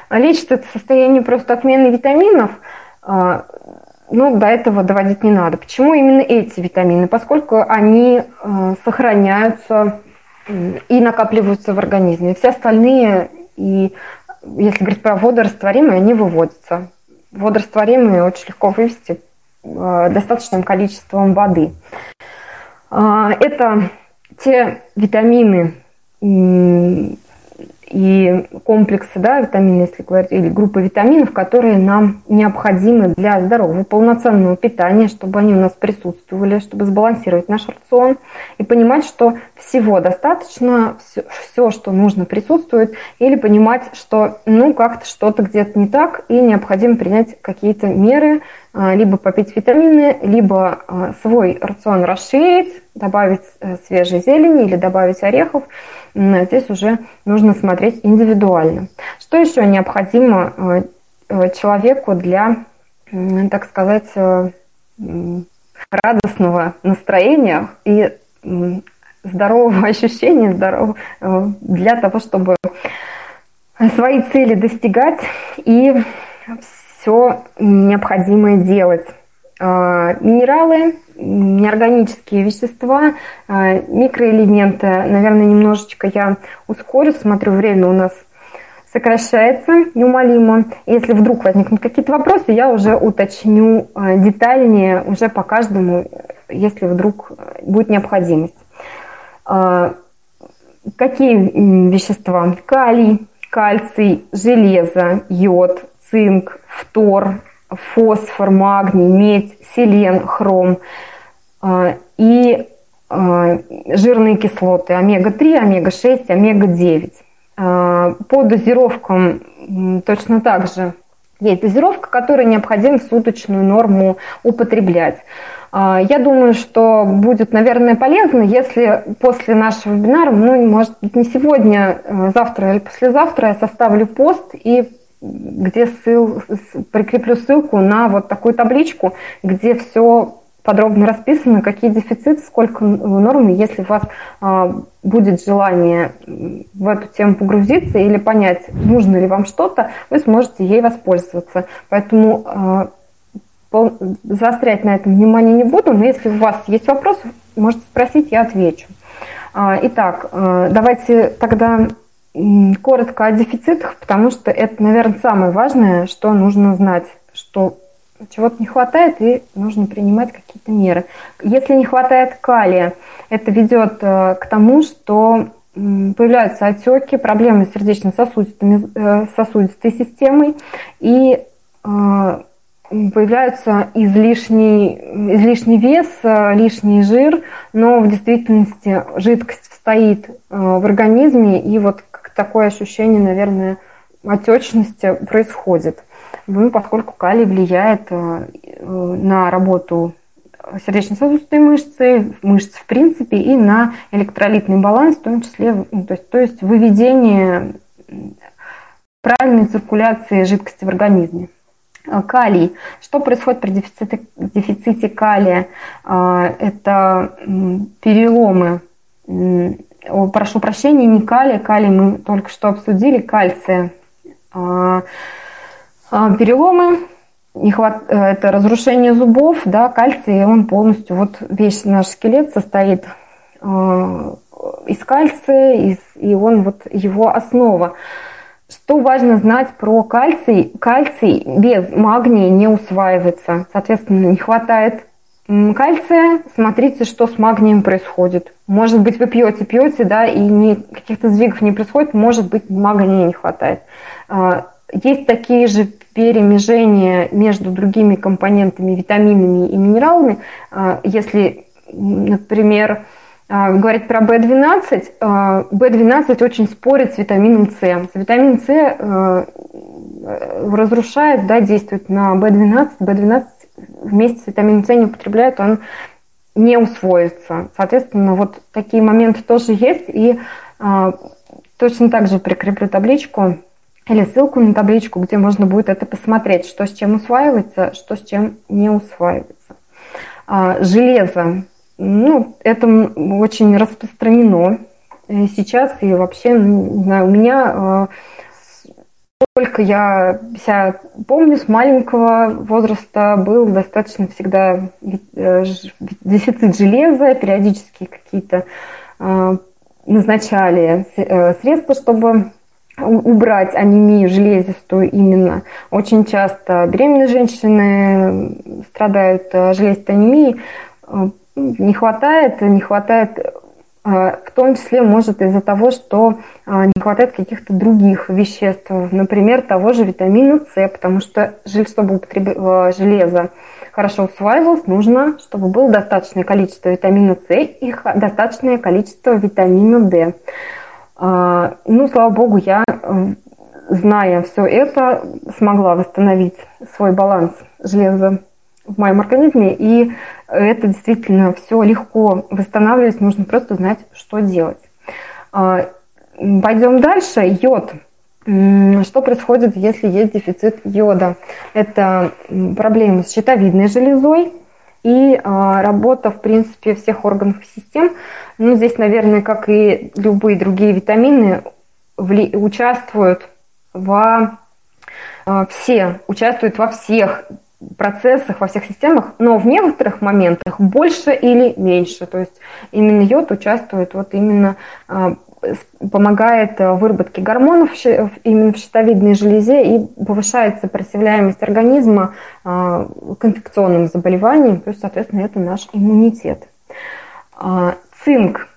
Speaker 2: Лечит это состояние просто отмены витаминов, э, ну, до этого доводить не надо. Почему именно эти витамины? Поскольку они э, сохраняются и накапливаются в организме. Все остальные, и если говорить про водорастворимые, они выводятся. Водорастворимые очень легко вывести достаточным количеством воды. А, Это те витамины и комплексы да, витамины, если говорить, или группы витаминов, которые нам необходимы для здорового полноценного питания, чтобы они у нас присутствовали, чтобы сбалансировать наш рацион и понимать, что всего достаточно, все, все что нужно, присутствует, или понимать, что ну как-то что-то где-то не так, и необходимо принять какие-то меры, а, либо попить витамины, либо а, свой рацион расширить, добавить э, свежей зелени или добавить орехов. Здесь уже нужно смотреть индивидуально. Что еще необходимо э, э, человеку для, так сказать, э, радостного настроения и здорового [laughs] ощущения, здорового, для того, чтобы свои цели достигать и все необходимое делать. Минералы, неорганические вещества, а, микроэлементы. Наверное, немножечко я ускорю, смотрю, время у нас сокращается неумолимо. Если вдруг возникнут какие-то вопросы, я уже уточню а, детальнее уже по каждому, если вдруг будет необходимость. А, Какие вещества? Калий, кальций, железо, йод, цинк, фтор, фосфор, магний, медь, селен, хром а, и а, жирные кислоты омега-3, омега-6, омега-9. А, По дозировкам точно так же есть дозировка, которая необходимо в суточную норму употреблять. Я думаю, что будет, наверное, полезно, если после нашего вебинара, ну, может быть, не сегодня, завтра или послезавтра я составлю пост и где ссыл, прикреплю ссылку на вот такую табличку, где все подробно расписано, какие дефициты, сколько нормы, если у вас а, будет желание в эту тему погрузиться или понять, нужно ли вам что-то, вы сможете ей воспользоваться. Поэтому а, пол- заострять на этом внимание не буду, но если у вас есть вопросы, можете спросить, я отвечу. А, Итак, давайте тогда коротко о дефицитах, потому что это, наверное, самое важное, что нужно знать, что чего-то не хватает и нужно принимать какие-то меры. Если не хватает калия, это ведет э, к тому, что появляются отеки, проблемы с сердечно-сосудистой э, сосудистой системой и э, появляется излишний, излишний вес, лишний жир, но в действительности жидкость стоит в организме, и вот такое ощущение, наверное, отечности происходит. Ну, поскольку калий влияет э, э, на работу сердечно-сосудистой мышцы, мышц в принципе, и на электролитный баланс, в том числе, ну, то есть, то есть выведение правильной циркуляции жидкости в организме. А, Калий. Что происходит при дефиците, дефиците калия? А, Это переломы. Прошу прощения, не калия, калий мы только что обсудили, кальция. А, а, Переломы, не хват- э, это разрушение зубов, да, кальций, он полностью, вот весь наш скелет состоит э, из кальция, из, и он вот его основа. Что важно знать про кальций? Кальций без магния не усваивается. Соответственно, не хватает кальция. Смотрите, что с магнием происходит. Может быть, вы пьете, пьете, да, и ни, каких-то сдвигов не происходит. Может быть, магния не хватает. А, Есть такие же перемежения между другими компонентами, витаминами и минералами. А, Если, например, а, говорить про B12, а, B12 очень спорит с витамином С. Витамин С э, э, разрушает, да, действует на B12. B12 вместе с витамином С не употребляют, он не усвоится. Соответственно, вот такие моменты тоже есть. И а, точно так же прикреплю табличку или ссылку на табличку, где можно будет это посмотреть, что с чем усваивается, что с чем не усваивается. А, железо. Ну, это очень распространено сейчас и вообще, не знаю, у меня а, Сколько я себя помню, с маленького возраста был достаточно всегда э, дефицит железа, периодически какие-то э, назначали э, средства, чтобы убрать анемию железистую именно. Очень часто беременные женщины страдают железистой анемией. Не хватает, не хватает в том числе может из-за того, что а, не хватает каких-то других веществ, например, того же витамина С, потому что чтобы употреб... железо хорошо усваивалось, нужно, чтобы было достаточное количество витамина С и достаточное количество витамина D. А, ну, слава богу, я, зная все это, смогла восстановить свой баланс железа в моем организме, и это действительно все легко восстанавливать, нужно просто знать, что делать. А, пойдем дальше. Йод. Что происходит, если есть дефицит йода? Это проблемы с щитовидной железой и а, работа, в принципе, всех органов и систем. Ну, здесь, наверное, как и любые другие витамины, участвуют во а, все участвуют во всех процессах, во всех системах, но в некоторых моментах больше или меньше. То есть именно йод участвует вот именно а, помогает выработке гормонов именно в щитовидной железе и повышает сопротивляемость организма а, к инфекционным заболеваниям, есть, соответственно, это наш иммунитет. А, цинк.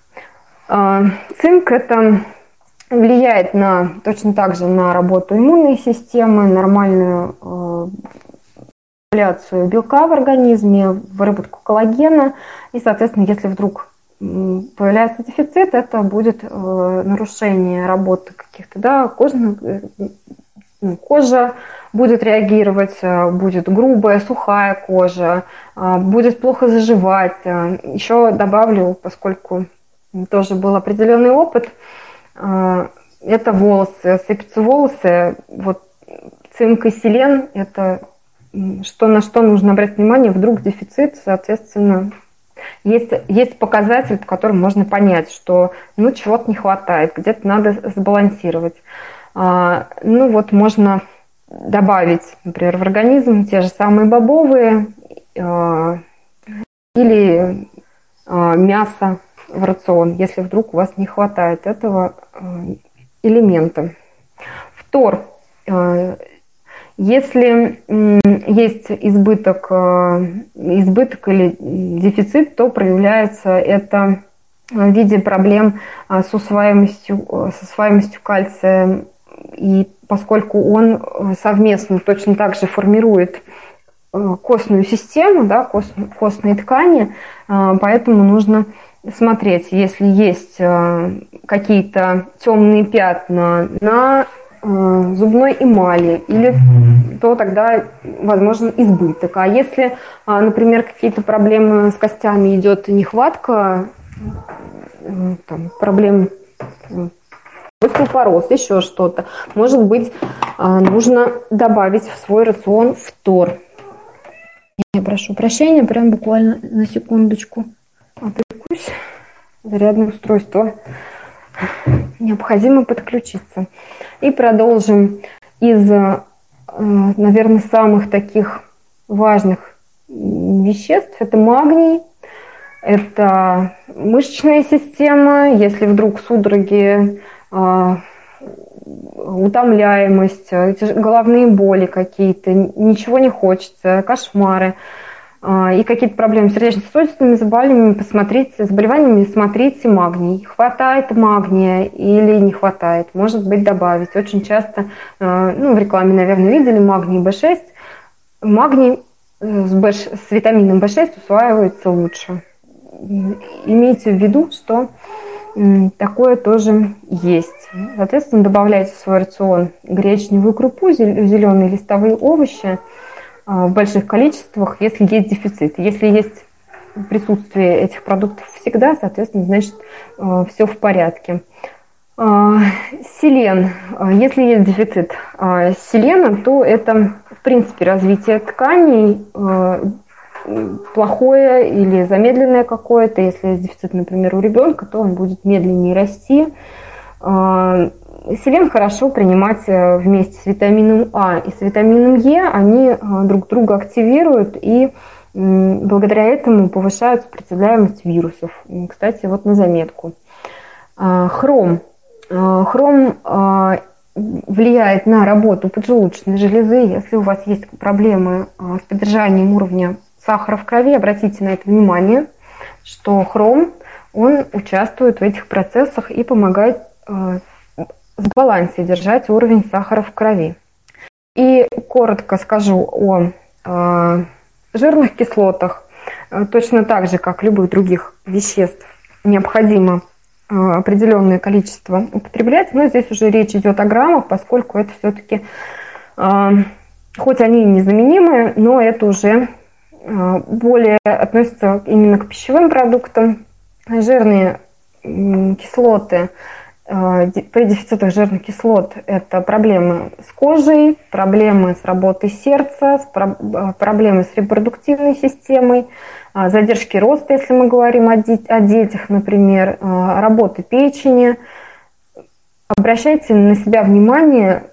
Speaker 2: Цинк – это влияет на, точно так же на работу иммунной системы, нормальную регуляцию белка в организме, выработку коллагена. И, соответственно, если вдруг появляется дефицит, это будет э, нарушение работы каких-то, да, кожных, э, ну, кожа будет реагировать, э, будет грубая, сухая кожа, будет плохо заживать. Еще добавлю, поскольку тоже был определенный опыт, это волосы, сыпятся волосы, вот цинк и селен – это что, на что нужно обратить внимание, вдруг дефицит, соответственно, есть, есть показатель, по которому можно понять, что ну, чего-то не хватает, где-то надо сбалансировать. А, ну вот можно добавить, например, в организм те же самые бобовые а, или а, мясо в рацион, если вдруг у вас не хватает этого а, элемента. Втор а, если есть избыток, э, избыток или дефицит, то проявляется это в виде проблем э, с усваиваемостью, э, с усваиваемостью кальция. И поскольку он совместно точно так же формирует костную систему, да, кост, костные ткани, поэтому нужно смотреть, если есть какие-то темные пятна на Э, зубной эмали, или то тогда возможен избыток. А если, а, например, какие-то проблемы с костями идет нехватка, э, там, проблем остеопороз, еще что-то, может быть, а, нужно добавить в свой рацион фтор. Я прошу прощения, прям буквально на секундочку отвлекусь. Зарядное устройство необходимо подключиться. И продолжим из, э, наверное, самых таких важных веществ. Это магний, это мышечная система. Если вдруг судороги, э, утомляемость, головные боли какие-то, ничего не хочется, кошмары – и какие-то проблемы с сердечно-сосудистыми заболеваниями, посмотрите, заболеваниями, смотрите магний. Хватает магния или не хватает, может быть, добавить. Очень часто, а, ну, в рекламе, наверное, видели магний B6. Магний э, с, B, с витамином B6 усваивается лучше. Имейте в виду, что такое тоже есть. Соответственно, добавляйте в свой рацион гречневую крупу, зеленые листовые овощи – а, в больших количествах, если есть дефицит. Если есть присутствие этих продуктов всегда, соответственно, значит, все в порядке. Селен. Если есть дефицит селена, то это, в принципе, развитие тканей плохое или замедленное какое-то. Если есть дефицит, например, у ребенка, то он будет медленнее расти. Селен хорошо принимать э, вместе с витамином А и с витамином Е. Они э, друг друга активируют и благодаря этому повышают сопротивляемость вирусов. Кстати, вот на заметку. А, хром. А, хром а, влияет на работу поджелудочной железы. Если у вас есть проблемы с поддержанием уровня сахара в крови, обратите на это внимание, что хром, он участвует в этих процессах и помогает в балансе держать уровень сахара в крови. И коротко скажу о э, жирных кислотах. Э, точно так же, как любых других веществ, необходимо э, определенное количество употреблять. Но здесь уже речь идет о граммах, поскольку это все-таки, э, хоть они и незаменимые, но это уже более относится именно к пищевым продуктам. Жирные кислоты Э, при дефицитах жирных кислот это проблемы с кожей, проблемы с работой сердца, э, проблемы с репродуктивной системой, э, задержки роста, если мы говорим о детях, например, работы печени. Обращайте на себя внимание,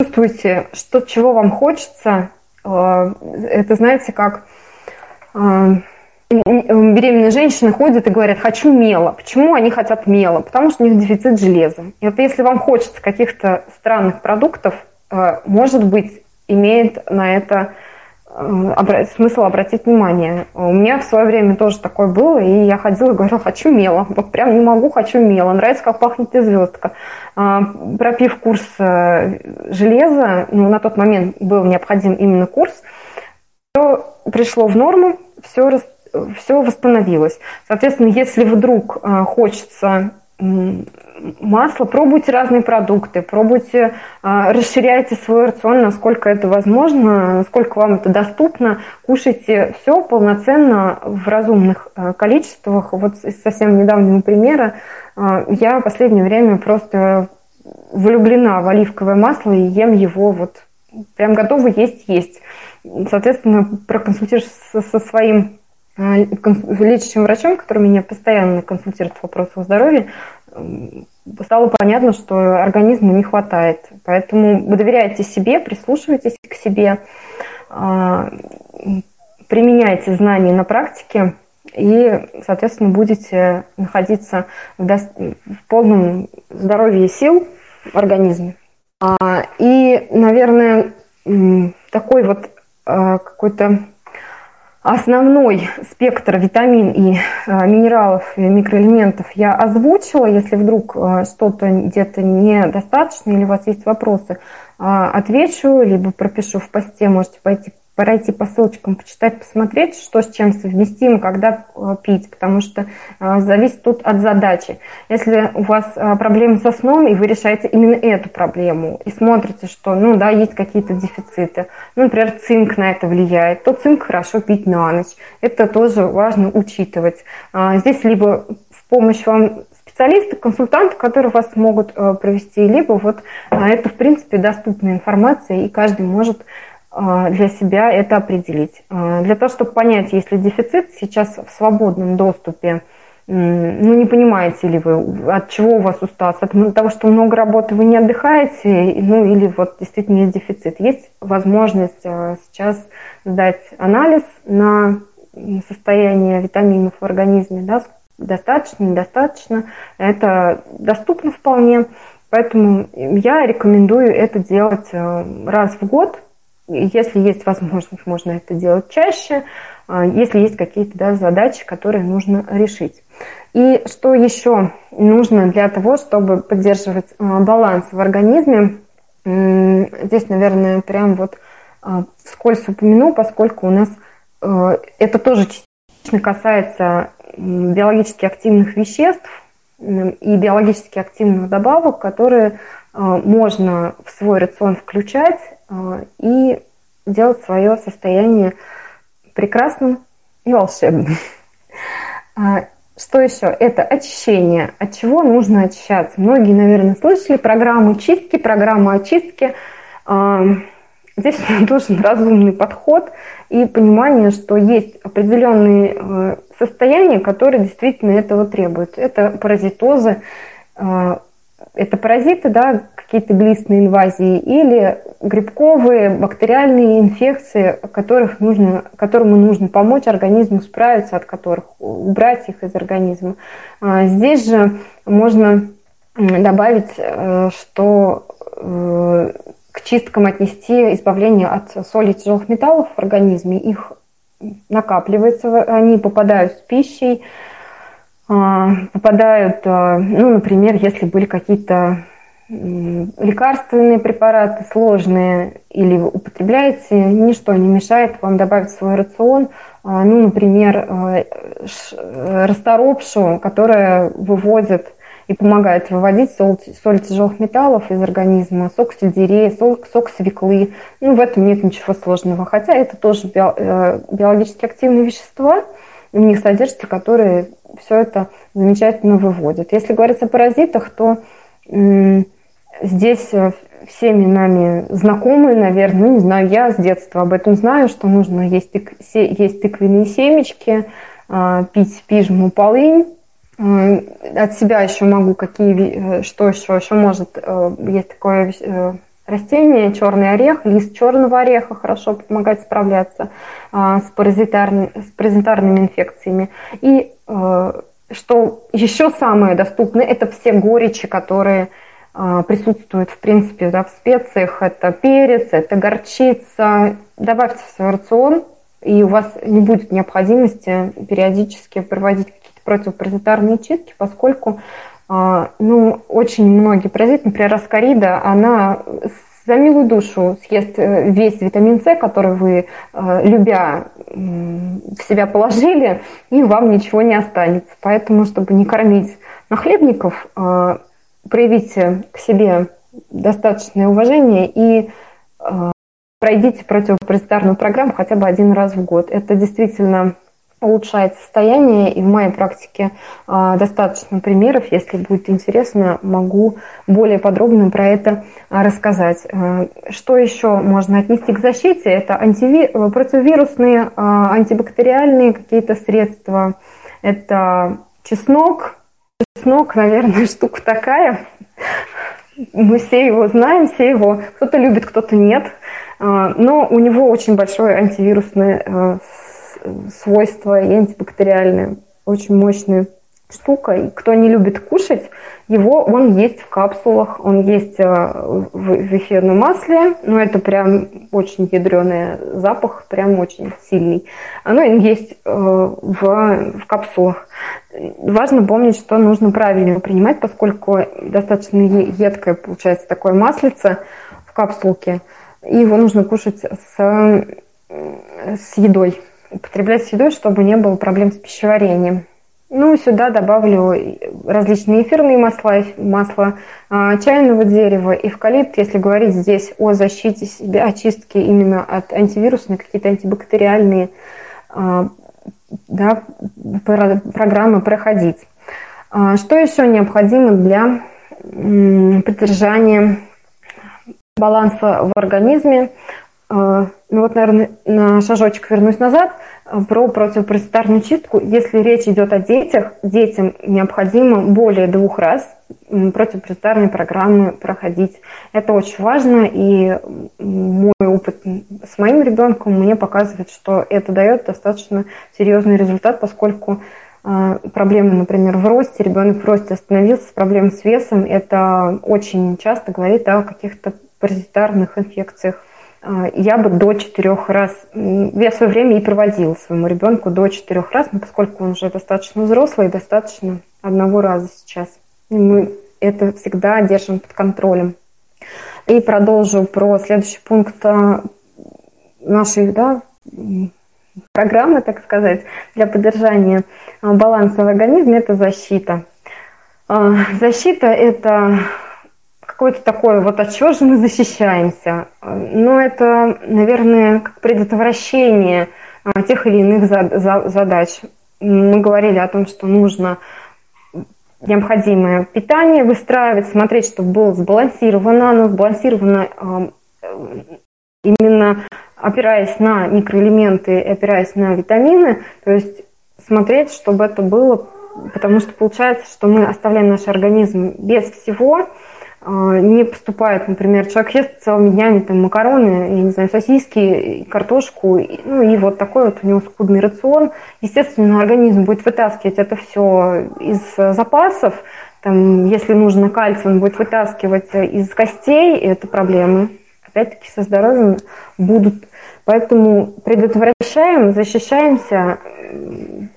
Speaker 2: чувствуйте, что, чего вам хочется. Это, знаете, как беременные женщины ходят и говорят, хочу мела. Почему они хотят мела? Потому что у них дефицит железа. И вот если вам хочется каких-то странных продуктов, э, может быть, имеет на это э, смысл обратить внимание. У меня в свое время тоже такое было, и я ходила и говорила, хочу мела. Вот прям не могу, хочу мела. Нравится, как пахнет и звездка. А, пропив курс э, железа, ну, на тот момент был необходим именно курс, все пришло в норму, все все восстановилось. Соответственно, если вдруг э, хочется масло, пробуйте разные продукты, пробуйте, э, расширяйте свой рацион, насколько это возможно, насколько вам это доступно, кушайте все полноценно в разумных э, количествах. Вот из совсем недавнего примера я в последнее время просто влюблена в оливковое масло и ем его вот прям готова есть есть. Соответственно, проконсультируешься со своим лечащим врачом, который меня постоянно консультирует в вопросах здоровья, стало понятно, что организму не хватает. Поэтому доверяйте себе, прислушивайтесь к себе, а, применяйте знания на практике и, соответственно, будете находиться в, в полном здоровье сил в организме. А, и, наверное, такой вот какой-то Основной спектр витамин и э, минералов и микроэлементов я озвучила. Если вдруг э, что-то где-то недостаточно или у вас есть вопросы, э, отвечу, либо пропишу в посте, можете пойти пройти по ссылочкам, почитать, посмотреть, что с чем совместимо, когда э, пить, потому что э, зависит тут от задачи. Если у вас э, проблемы со сном, и вы решаете именно эту проблему, и смотрите, что, ну да, есть какие-то дефициты, ну, например, цинк на это влияет, то цинк хорошо пить на ночь. Это тоже важно учитывать. А, здесь либо в помощь вам специалисты, консультанты, которые вас могут провести, либо вот это, в принципе, доступная информация, и каждый может для себя это определить. А, для того, чтобы понять, есть ли дефицит, сейчас в свободном доступе, ну, не понимаете ли вы, от чего у вас усталость, от того, что много работы вы не отдыхаете, ну, или вот действительно есть дефицит. Есть возможность а, сейчас сдать анализ на состояние витаминов в организме, да, достаточно, недостаточно, это доступно вполне, поэтому я рекомендую это делать раз в год, если есть возможность, можно это делать чаще, а, если есть какие-то да, задачи, которые нужно решить. И что еще нужно для того, чтобы поддерживать а, баланс в организме, здесь, наверное, прям вот а, вскользь упомяну, поскольку у нас это тоже частично касается биологически активных веществ и биологически активных добавок, которые можно в свой рацион включать а, и делать свое состояние прекрасным, и волшебным. [laughs] А, что еще? Это очищение. От чего нужно очищаться? Многие, наверное, слышали программу чистки, программу очистки. А, здесь [laughs] нужен разумный подход и понимание, что есть определенные э, состояния, которые действительно этого требуют. Это паразитозы, это паразиты, да, какие-то глистные инвазии или грибковые бактериальные инфекции, которых нужно, которому нужно помочь организму справиться, от которых убрать их из организма. А, здесь же можно добавить, э, что э, к чисткам отнести избавление от соли тяжелых металлов в организме. Их накапливается, они попадают с пищей, попадают, а, ну, например, если были какие-то лекарственные препараты сложные или вы употребляете, ничто не мешает вам добавить в свой рацион, а, ну, например, расторопшу, которая выводит и помогает выводить соль, соль тяжелых металлов из организма, сок сельдерея, сок, сок свеклы. Ну, в этом нет ничего сложного. Хотя это тоже э, биологически активные вещества, в них содержатся, которые все это замечательно выводят. Если говорить о паразитах, то здесь э, всеми нами знакомые, наверное, ну не знаю, я с детства об этом знаю, что нужно есть, тык, есть тыквенные семечки, а, пить пижму полынь. От себя еще могу какие, э, что еще, еще может, э, есть такое растение, черный орех, лист черного ореха хорошо помогает справляться а, с, паразитарными, с паразитарными инфекциями. И э, что еще самое доступное, это все горечи, которые а, присутствуют, в принципе, да, в специях. Это перец, это горчица. Добавьте в свой рацион, и у вас не будет необходимости периодически проводить какие-то противопаразитарные чистки, поскольку ну, очень многие паразиты, например, раскорида, она за милую душу съест э, весь витамин С, который вы, э, любя, в себя положили, и вам ничего не останется. Поэтому, чтобы не кормить нахлебников, э, проявите к себе достаточное уважение и пройдите противопаразитарную программу хотя бы один раз в год. Это действительно улучшает состояние, и в моей практике э, достаточно примеров. Если будет интересно, могу более подробно про это э, рассказать. Э, что еще можно отнести к защите? Это антиви... противовирусные, э, антибактериальные какие-то средства. Это чеснок. Чеснок, наверное, [laughs] штука такая. Мы все его знаем, все его... Кто-то любит, кто-то нет. Но у него очень большое антивирусное свойства и антибактериальные. Очень мощная штука. И кто не любит кушать, его он есть в капсулах, он есть э, в эфирном масле, но это прям очень ядреный запах, прям очень сильный. Оно есть э, в, в капсулах. Важно помнить, что нужно правильно принимать, поскольку достаточно едкое получается такое маслице в капсулке, и его нужно кушать с, с едой употреблять с едой, чтобы не было проблем с пищеварением. Ну, сюда добавлю различные эфирные масла, масло а, чайного дерева, эвкалипт, если говорить здесь о защите себя, очистке именно от антивирусной, какие-то антибактериальные а, да, программы проходить. А, что еще необходимо для поддержания баланса в организме? Ну вот, наверное, на шажочек вернусь назад про противопаразитарную чистку. Если речь идет о детях, детям необходимо более двух раз противопаразитарные программы проходить. Это очень важно, и мой опыт с моим ребенком мне показывает, что это дает достаточно серьезный результат, поскольку проблемы, например, в росте, ребенок в росте остановился, проблемы с весом, это очень часто говорит о каких-то паразитарных инфекциях я бы до четырех раз, я в свое время и проводила своему ребенку до четырех раз, но поскольку он уже достаточно взрослый, достаточно одного раза сейчас. И мы это всегда держим под контролем. И продолжу про следующий пункт а, нашей да, программы, так сказать, для поддержания а, баланса в организме – это защита. Защита – это какое-то такое, вот от чего же мы защищаемся? Ну, это, наверное, как предотвращение а, тех или иных задач. Мы говорили о том, что нужно необходимое питание выстраивать, смотреть, чтобы было сбалансировано, оно сбалансировано именно опираясь на микроэлементы опираясь на витамины, то есть смотреть, чтобы это было, потому что получается, что мы оставляем наш организм без всего, не поступает, например, человек ест целыми днями там макароны, я не знаю, сосиски, картошку, ну и вот такой вот у него скудный рацион. Естественно, организм будет вытаскивать это все из запасов, там, если нужно кальций, он будет вытаскивать из костей, и это проблемы. Опять-таки со здоровьем будут. Поэтому предотвращаем, защищаемся,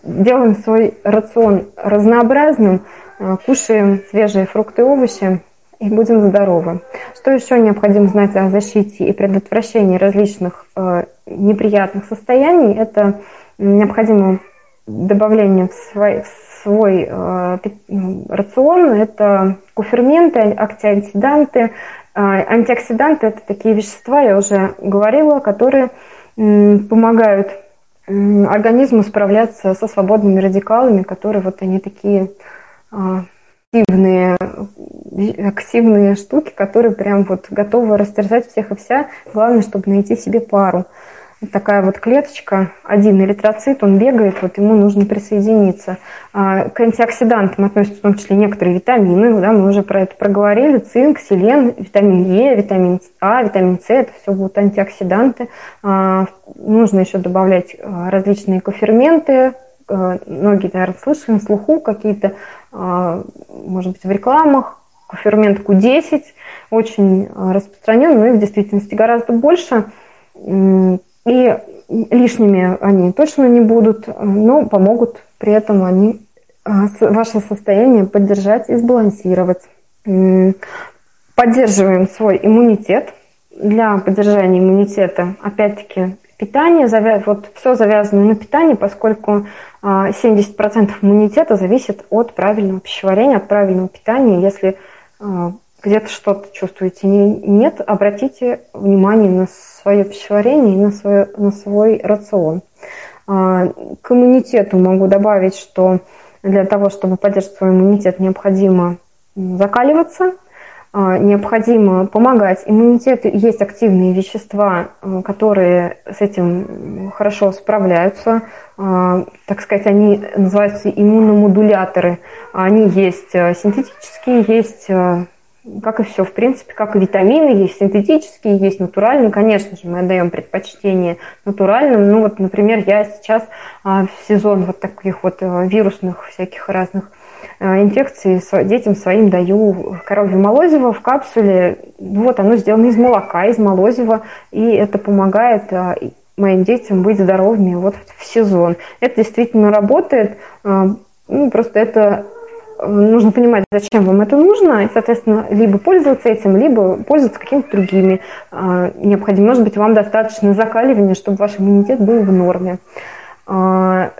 Speaker 2: делаем свой рацион разнообразным, кушаем свежие фрукты и овощи и будем здоровы. Что еще необходимо знать о защите и предотвращении различных э, неприятных состояний? Это необходимо добавление в свой, в свой э, ну, рацион. Это куферменты, антиоксиданты. Э, антиоксиданты – это такие вещества, я уже говорила, которые э, помогают организму справляться со свободными радикалами, которые вот они такие э, активные, активные штуки, которые прям вот готовы растерзать всех и вся. Главное, чтобы найти себе пару. Такая вот клеточка, один эритроцит, он бегает, вот ему нужно присоединиться. А, к антиоксидантам относятся в том числе некоторые витамины, да, мы уже про это проговорили, цинк, селен, витамин Е, витамин А, витамин С, это все будут антиоксиданты. А, нужно еще добавлять а, различные коферменты, многие, наверное, слышали на слуху какие-то а, может быть, в рекламах, фермент Q10 очень а, распространен, но их в действительности гораздо больше. И лишними они точно не будут, но помогут при этом они ваше состояние поддержать и сбалансировать. Поддерживаем свой иммунитет. Для поддержания иммунитета, опять-таки, питание, вот все завязано на питании, поскольку 70% а, иммунитета зависит от правильного пищеварения, от правильного питания. Если а, где-то что-то чувствуете нет, обратите внимание на свое пищеварение и на, свое, на свой рацион. А, к иммунитету могу добавить, что для того, чтобы поддерживать свой иммунитет, необходимо закаливаться – необходимо помогать иммунитету. Есть активные вещества, э, которые с этим хорошо справляются. А, так сказать, они называются иммуномодуляторы. Они есть синтетические, есть как и все, в принципе, как и витамины, есть синтетические, есть натуральные. Конечно же, мы отдаем предпочтение натуральным. Ну вот, например, я сейчас а, в сезон вот таких вот вирусных всяких разных инфекции детям своим даю коровье молозиво в капсуле. Вот оно сделано из молока, из молозива, и это помогает э, моим детям быть здоровыми вот в сезон. Это действительно работает. Э, ну, просто это нужно понимать, зачем вам это нужно, и, соответственно, либо пользоваться этим, либо пользоваться какими-то другими необходимыми. Может быть, вам достаточно закаливания, чтобы ваш иммунитет был в норме. А,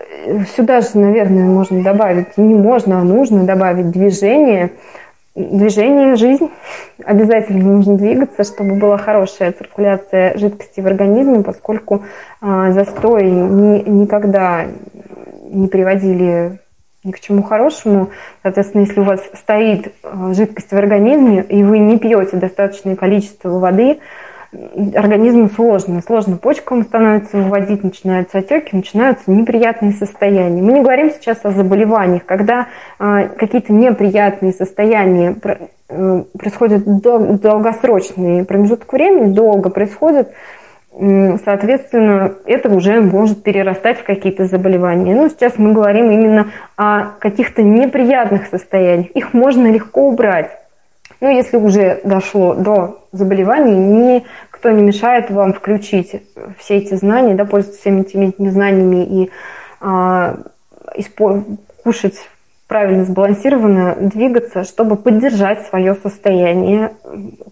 Speaker 2: сюда же, наверное, можно добавить, не можно, а нужно добавить движение. Движение – жизнь. Обязательно нужно двигаться, чтобы была хорошая циркуляция жидкости в организме, поскольку а, застой ни, никогда не приводили ни к чему хорошему. Соответственно, если у вас стоит а, жидкость в организме, и вы не пьете достаточное количество воды, организму сложно. Сложно почкам становится выводить, начинаются отеки, начинаются неприятные состояния. Мы не говорим сейчас о заболеваниях, когда э, какие-то неприятные состояния э, происходят дол- долгосрочные промежуток времени, долго происходят, э, соответственно, это уже может перерастать в какие-то заболевания. Ну, сейчас мы говорим именно о каких-то неприятных состояниях. Их можно легко убрать. Ну, если уже дошло до заболеваний, никто не мешает вам включить все эти знания, да, пользоваться всеми этими знаниями и а, кушать правильно сбалансированно, двигаться, чтобы поддержать свое состояние,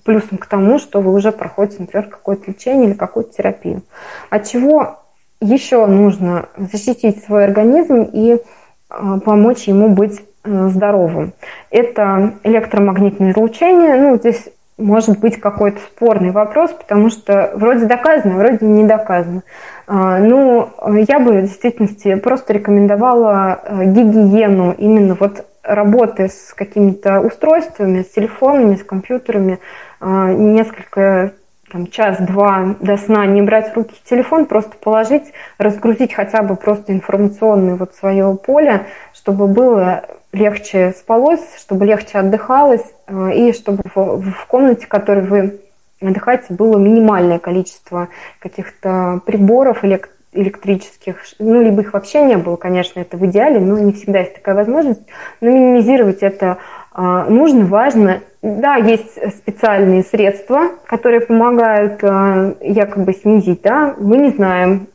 Speaker 2: плюсом к тому, что вы уже проходите, например, какое-то лечение или какую-то терапию. От чего еще нужно защитить свой организм и а, помочь ему быть Э, здоровым. Это электромагнитное излучение. Ну, здесь может быть какой-то спорный вопрос, потому что вроде доказано, вроде не доказано. А, ну, я бы в действительности просто рекомендовала э, гигиену именно вот работы с какими-то устройствами, с телефонами, с компьютерами, а, несколько там, час-два до сна не брать в руки телефон, просто положить, разгрузить хотя бы просто информационное вот свое поле, чтобы было легче спалось, чтобы легче отдыхалось, э, и чтобы в, комнате, в которой вы отдыхаете, было минимальное количество каких-то приборов электрических, ну, либо их вообще не было, конечно, это в идеале, но не всегда есть такая возможность, но минимизировать это э, нужно, важно, да, есть специальные средства, которые помогают э, якобы снизить, да, мы не знаем,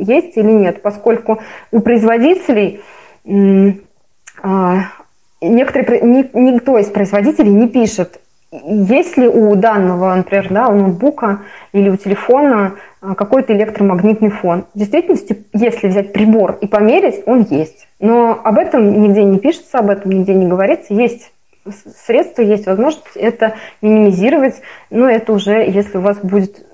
Speaker 2: есть или нет, поскольку у производителей некоторые, никто из производителей не пишет, есть ли у данного, например, да, у ноутбука или у телефона какой-то электромагнитный фон. В действительности, если взять прибор и померить, он есть. Но об этом нигде не пишется, об этом нигде не говорится. Есть средства, есть возможность это минимизировать, но это уже, если у вас будет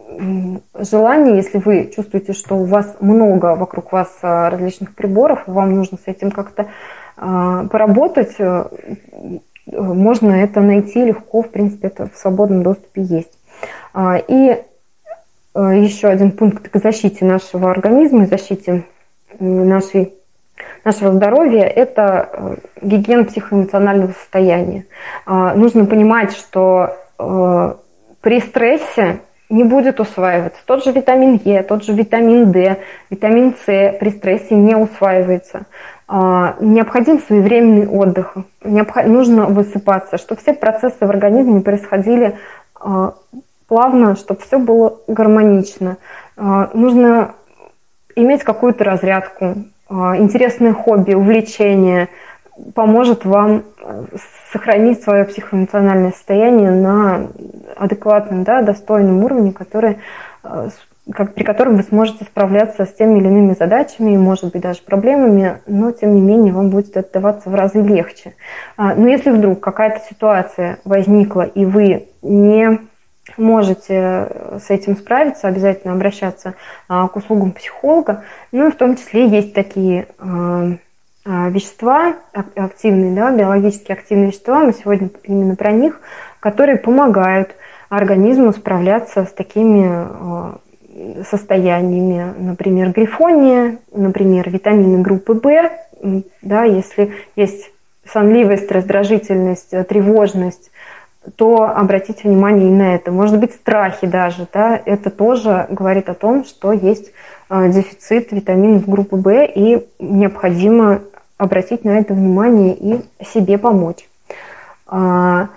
Speaker 2: желание, если вы чувствуете, что у вас много вокруг вас а, различных приборов, вам нужно с этим как-то а, поработать, э, можно это найти легко, в принципе, это в свободном доступе есть. А, и э, еще один пункт к защите нашего организма, защите нашей нашего здоровья – это э, гигиена психоэмоционального состояния. А, нужно понимать, что э, при стрессе не будет усваиваться. Тот же витамин Е, тот же витамин D, витамин С при стрессе не усваивается. А, необходим своевременный отдых, нужно высыпаться, чтобы все процессы в организме происходили а, плавно, чтобы все было гармонично. Нужно иметь какую-то разрядку, а, интересное хобби, увлечение поможет вам э, сохранить свое психоэмоциональное состояние на адекватном, да, достойном уровне, который, э, как, при котором вы сможете справляться с теми или иными задачами, может быть, даже проблемами, но, тем не менее, вам будет это даваться в разы легче. А, но если вдруг какая-то ситуация возникла, и вы не можете э, с этим справиться, обязательно обращаться а, к услугам психолога. Ну и в том числе есть такие а, вещества, активные, да, биологически активные вещества, мы сегодня именно про них, которые помогают организму справляться с такими состояниями, например, грифония, например, витамины группы В, да, если есть сонливость, раздражительность, тревожность, то обратите внимание и на это. Может быть, страхи даже, да, это тоже говорит о том, что есть э, дефицит витаминов группы В, и необходимо обратить на это внимание и себе помочь. А,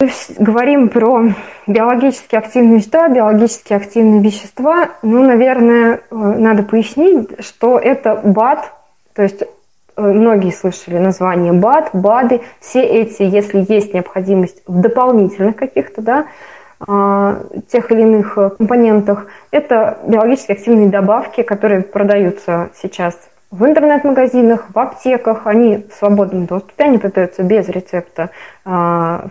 Speaker 2: мы говорим про биологически активные вещества, биологически активные вещества. Ну, наверное, э, надо пояснить, что это БАД, то есть Э, многие слышали название БАД, БАДы, все эти, если есть необходимость в дополнительных каких-то, да, а, тех или иных э, компонентах, это биологически активные добавки, которые продаются сейчас в интернет-магазинах, в аптеках, они в свободном доступе, они продаются без рецепта э,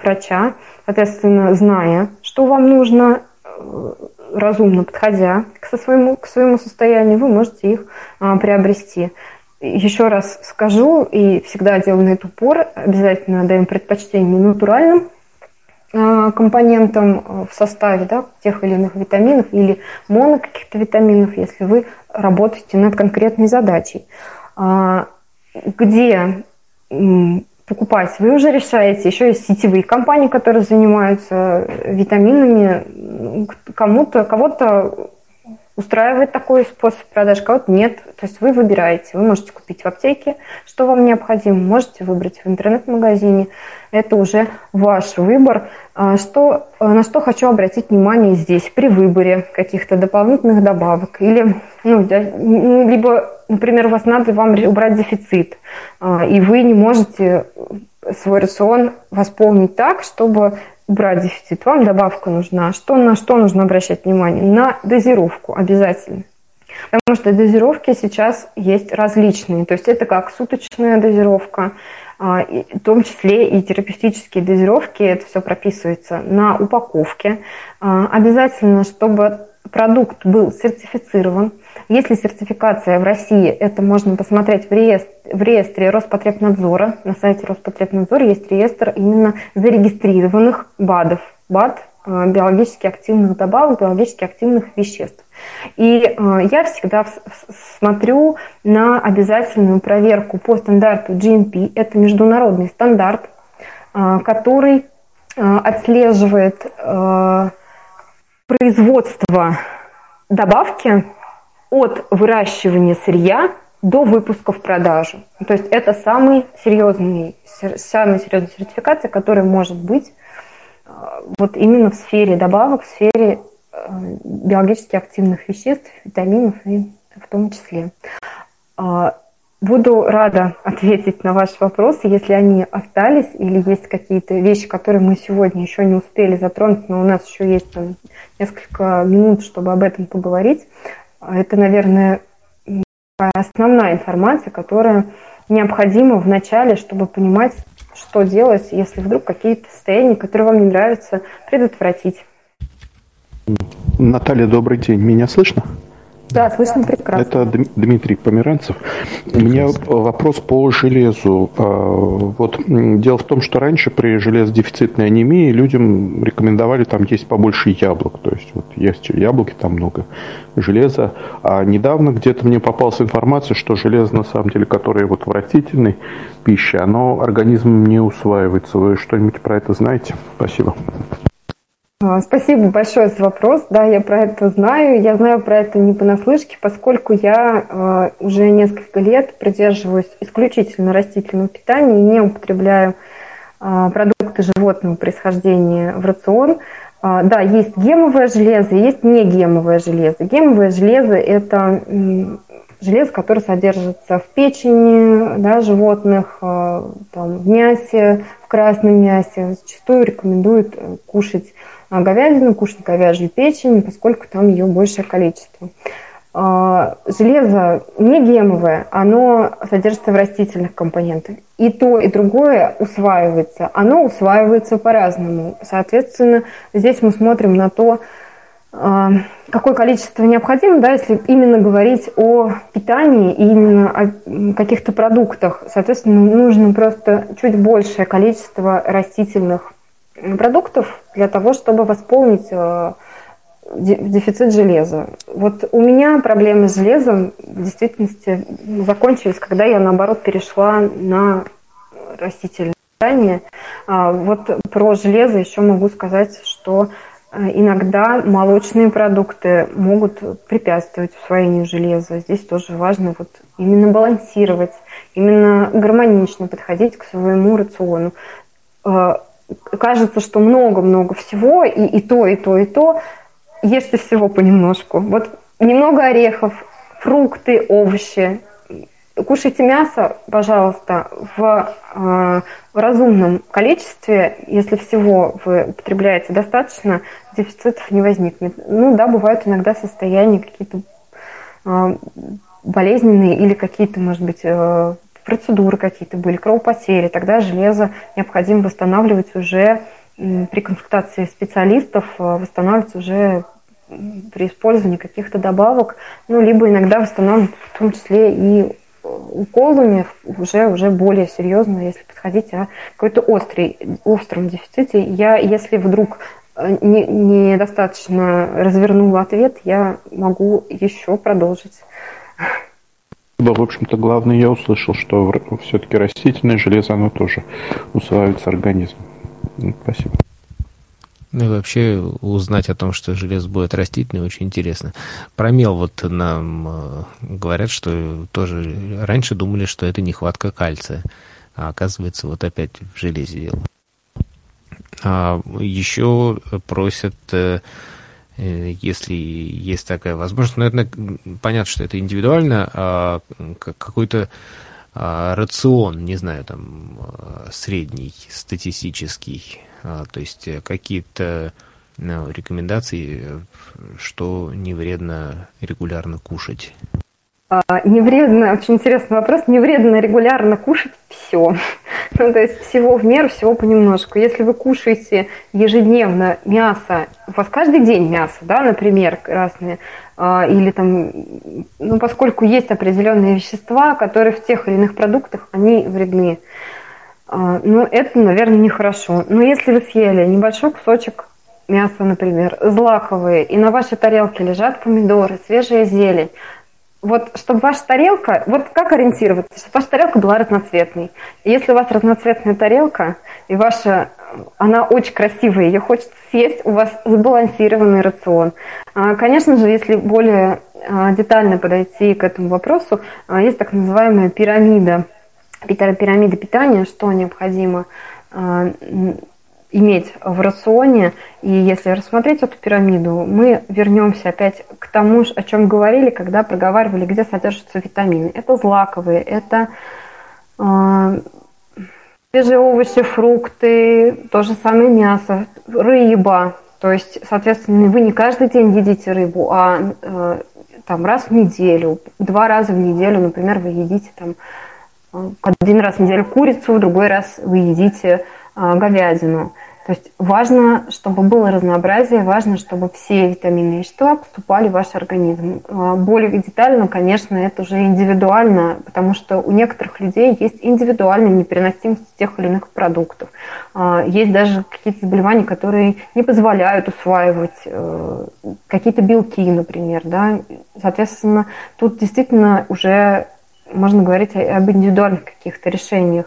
Speaker 2: врача, соответственно, зная, что вам нужно, э, разумно подходя к, со своему, к своему состоянию, вы можете их э, приобрести. Еще раз скажу и всегда делаю на это упор, обязательно даем предпочтение натуральным компонентам а, в составе да, тех или иных витаминов или моно каких-то витаминов, если вы работаете над конкретной задачей. А, где покупать, вы уже решаете. Еще есть сетевые компании, которые занимаются витаминами. Кому-то, кого-то устраивает такой способ продаж, кого-то нет. То есть вы выбираете. Вы можете купить в аптеке, что вам необходимо, можете выбрать в интернет-магазине. Это уже ваш выбор. А что, на что хочу обратить внимание здесь при выборе каких-то дополнительных добавок. Или, ну, либо, например, у вас надо вам убрать дефицит, а, и вы не можете свой рацион восполнить так, чтобы убрать дефицит, вам добавка нужна. Что, на что нужно обращать внимание? На дозировку обязательно. Потому что дозировки сейчас есть различные. То есть это как суточная дозировка, в том числе и терапевтические дозировки, это все прописывается на упаковке. А, обязательно, чтобы продукт был сертифицирован. Если сертификация в России, это можно посмотреть в реестре, в реестре Роспотребнадзора. На сайте Роспотребнадзора есть реестр именно зарегистрированных БАДов. БАД э, – биологически активных добавок, биологически активных веществ. И э, я всегда смотрю на обязательную проверку по стандарту GMP. Это международный стандарт, э, который отслеживает производство добавки от выращивания сырья до выпуска в продажу. То есть это самый серьезный, самая серьезная сертификация, которая может быть э, вот именно в сфере добавок, в сфере э, биологически активных веществ, витаминов и в том числе. А, Буду рада ответить на ваши вопросы, если они остались или есть какие-то вещи, которые мы сегодня еще не успели затронуть, но у нас еще есть там несколько минут, чтобы об этом поговорить. Это, наверное, основная информация, которая необходима в начале, чтобы понимать, что делать, если вдруг какие-то состояния, которые вам не нравятся, предотвратить.
Speaker 6: Наталья, добрый день. Меня слышно?
Speaker 2: Да, слышно прекрасно.
Speaker 6: Это Дмитрий Померанцев. У меня вопрос по железу. А, вот дело в том, что раньше при железодефицитной анемии людям рекомендовали там есть побольше яблок. То есть вот есть яблоки, там много железа. А недавно где-то мне попалась информация, что железо на самом деле, которое вот в растительной пище, оно организмом не усваивается. Вы что-нибудь про это знаете? Спасибо.
Speaker 2: А, спасибо большое за вопрос. Да, я про это знаю. Я знаю про это не понаслышке, поскольку я э, уже несколько лет придерживаюсь исключительно растительного питания и не употребляю э, продукты животного происхождения в рацион. Э, да, есть гемовое железо, есть не гемовое железо. Гемовое железо – это железо, которое содержится в печени да, животных, там, в мясе, в красном мясе. Зачастую рекомендуют кушать а говядину, кушать говяжью печень, поскольку там ее большее количество. А, железо не гемовое, оно содержится в растительных компонентах. И то, и другое усваивается. Оно усваивается по-разному. Соответственно, здесь мы смотрим на то, а, какое количество необходимо, да, если именно говорить о питании и именно о каких-то продуктах. Соответственно, нужно просто чуть большее количество растительных продуктов для того, чтобы восполнить э, дефицит железа. Вот у меня проблемы с железом в действительности закончились, когда я, наоборот, перешла на растительное питание. А, вот про железо еще могу сказать, что э, иногда молочные продукты могут препятствовать усвоению железа. Здесь тоже важно вот именно балансировать, именно гармонично подходить к своему рациону э, кажется, что много-много всего, и, и то, и то, и то, ешьте всего понемножку. Вот немного орехов, фрукты, овощи. Кушайте мясо, пожалуйста, в, э, в разумном количестве. Если всего вы употребляете достаточно, дефицитов не возникнет. Ну да, бывают иногда состояния какие-то э, болезненные или какие-то, может быть, э, процедуры какие-то были, кровопотери, тогда железо необходимо восстанавливать уже при консультации специалистов, э, восстанавливать уже при использовании каких-то добавок, ну, либо иногда восстанавливать в том числе и э, уколами уже, уже более серьезно, если подходить о какой-то острый, остром дефиците. Я, если вдруг э, недостаточно не развернула ответ, я могу еще продолжить.
Speaker 6: Да, в общем-то, главное, я услышал, что все-таки растительное железо, оно тоже усваивается организмом. Ну, спасибо.
Speaker 3: Ну и вообще узнать о том, что железо будет растительное, очень интересно. Про мел вот нам э, говорят, что тоже раньше думали, что это нехватка кальция, а оказывается вот опять в железе дело. А еще просят э, если есть такая возможность. Наверное, понятно, что это индивидуально, а какой-то а, рацион, не знаю, там, а, средний, статистический, а, то есть какие-то ну, рекомендации, что не вредно регулярно кушать.
Speaker 2: Не вредно, очень интересный вопрос, не вредно регулярно кушать все. [laughs] Ну, то есть всего в меру, всего понемножку. Если вы кушаете ежедневно мясо, у вас каждый день мясо, да, например, разные, а, или там, ну, поскольку есть определенные вещества, которые в тех или иных продуктах, они вредны. А, ну, это, наверное, нехорошо. Но если вы съели небольшой кусочек мяса, например, злаковые, и на вашей тарелке лежат помидоры, свежая зелень, вот чтобы ваша тарелка, вот как ориентироваться, чтобы ваша тарелка была разноцветной. Если у вас разноцветная тарелка, и ваша, она очень красивая, ее хочется съесть, у вас сбалансированный рацион. А, конечно же, если более а, детально подойти к этому вопросу, а, есть так называемая пирамида, пирамида питания, что необходимо иметь в рационе. И если рассмотреть эту пирамиду, мы вернемся опять к тому, о чем говорили, когда проговаривали, где содержатся витамины. Это злаковые, это э, свежие овощи, фрукты, то же самое мясо, рыба. То есть, соответственно, вы не каждый день едите рыбу, а э, там раз в неделю, два раза в неделю, например, вы едите там э, один раз в неделю курицу, другой раз вы едите говядину. То есть важно, чтобы было разнообразие, важно, чтобы все витаминные вещества поступали в ваш организм. А, более детально, конечно, это уже индивидуально, потому что у некоторых людей есть индивидуальная непереносимость тех или иных продуктов. А, есть даже какие-то заболевания, которые не позволяют усваивать э, какие-то белки, например. Да? Соответственно, тут действительно уже можно говорить об индивидуальных каких-то решениях.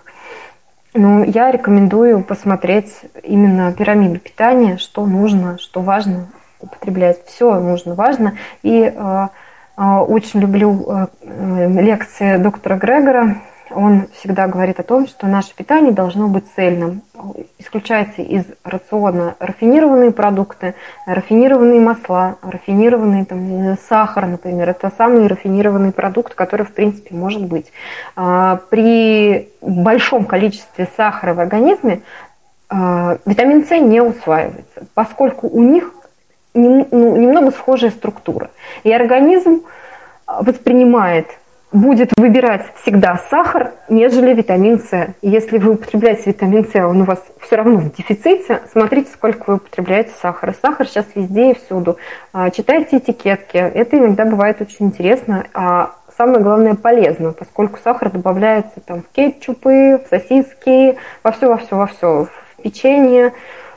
Speaker 2: Ну, я рекомендую посмотреть именно пирамиду питания, что нужно, что важно употреблять. Все нужно, важно. И э, э, очень люблю э, лекции доктора Грегора он всегда говорит о том, что наше питание должно быть цельным. Исключайте из рациона рафинированные продукты, рафинированные масла, рафинированный там, сахар, например. Это самый рафинированный продукт, который, в принципе, может быть. А, при большом количестве сахара в организме а, витамин С не усваивается, поскольку у них ну, немного схожая структура. И организм воспринимает будет выбирать всегда сахар, нежели витамин С. Если вы употребляете витамин С, он у вас все равно в дефиците, смотрите, сколько вы употребляете сахара. Сахар сейчас везде и всюду. А, читайте этикетки. Это иногда бывает очень интересно, а самое главное полезно, поскольку сахар добавляется там, в кетчупы, в сосиски, во все, во все, во все, в печенье.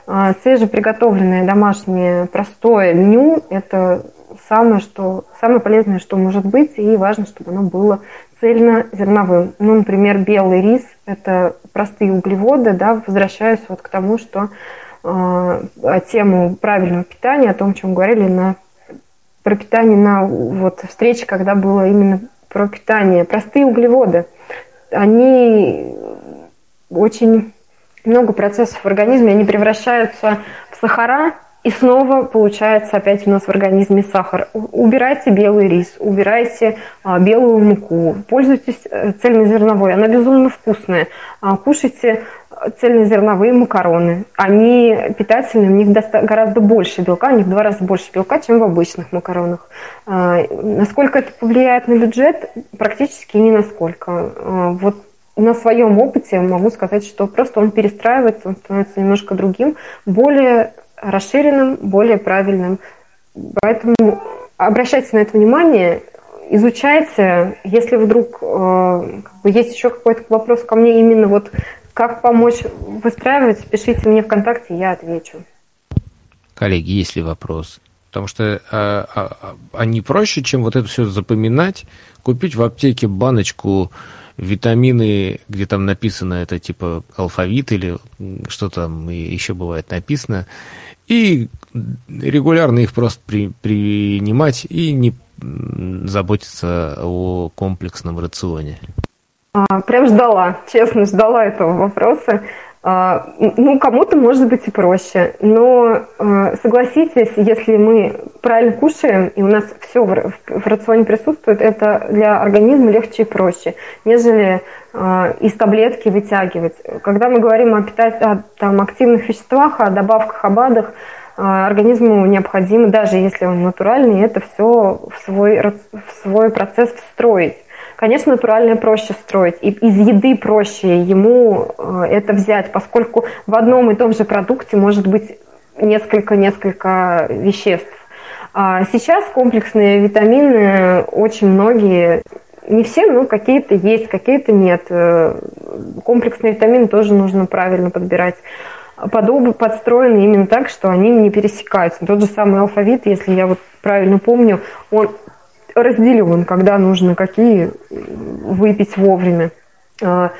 Speaker 2: А, свежеприготовленное домашнее простое меню – это самое, что, самое полезное, что может быть, и важно, чтобы оно было цельнозерновым. Ну, например, белый рис – это простые углеводы, да, возвращаюсь вот к тому, что э, тему правильного питания, о том, о чем говорили на про питание на вот встрече, когда было именно про питание. Простые углеводы, они очень много процессов в организме, они превращаются в сахара, и снова получается опять у нас в организме сахар. Убирайте белый рис, убирайте а, белую муку, пользуйтесь э, цельнозерновой, она безумно вкусная. А, кушайте цельнозерновые макароны. Они питательные, в них гораздо больше белка, у них в два раза больше белка, чем в обычных макаронах. А, насколько это повлияет на бюджет? Практически ни насколько. Вот на своем опыте могу сказать, что просто он перестраивается, он становится немножко другим, более расширенным, более правильным. Поэтому обращайте на это внимание, изучайте. Если вдруг э, есть еще какой-то вопрос ко мне именно вот как помочь выстраивать, пишите мне ВКонтакте, я отвечу.
Speaker 3: Коллеги, есть ли вопрос? Потому что а, а, а не проще, чем вот это все запоминать, купить в аптеке баночку витамины, где там написано это типа алфавит или что там еще бывает написано, и регулярно их просто при, принимать и не заботиться о комплексном рационе.
Speaker 2: А, прям ждала, честно, ждала этого вопроса. А, ну, кому-то может быть и проще, но а, согласитесь, если мы правильно кушаем, и у нас все в, рационе присутствует, это для организма легче и проще, нежели из таблетки вытягивать. Когда мы говорим о, питать, о там, активных веществах, о добавках, о БАДах, организму необходимо, даже если он натуральный, это все в свой, в свой процесс встроить. Конечно, натуральное проще строить, и из еды проще ему э, это взять, поскольку в одном и том же продукте может быть несколько-несколько веществ. А сейчас комплексные витамины очень многие, не все, но какие-то есть, какие-то нет. Э, комплексные витамины тоже нужно правильно подбирать. Подобы подстроены именно так, что они не пересекаются. Тот же самый алфавит, если я вот правильно помню, он разделен, когда нужно какие выпить вовремя. А,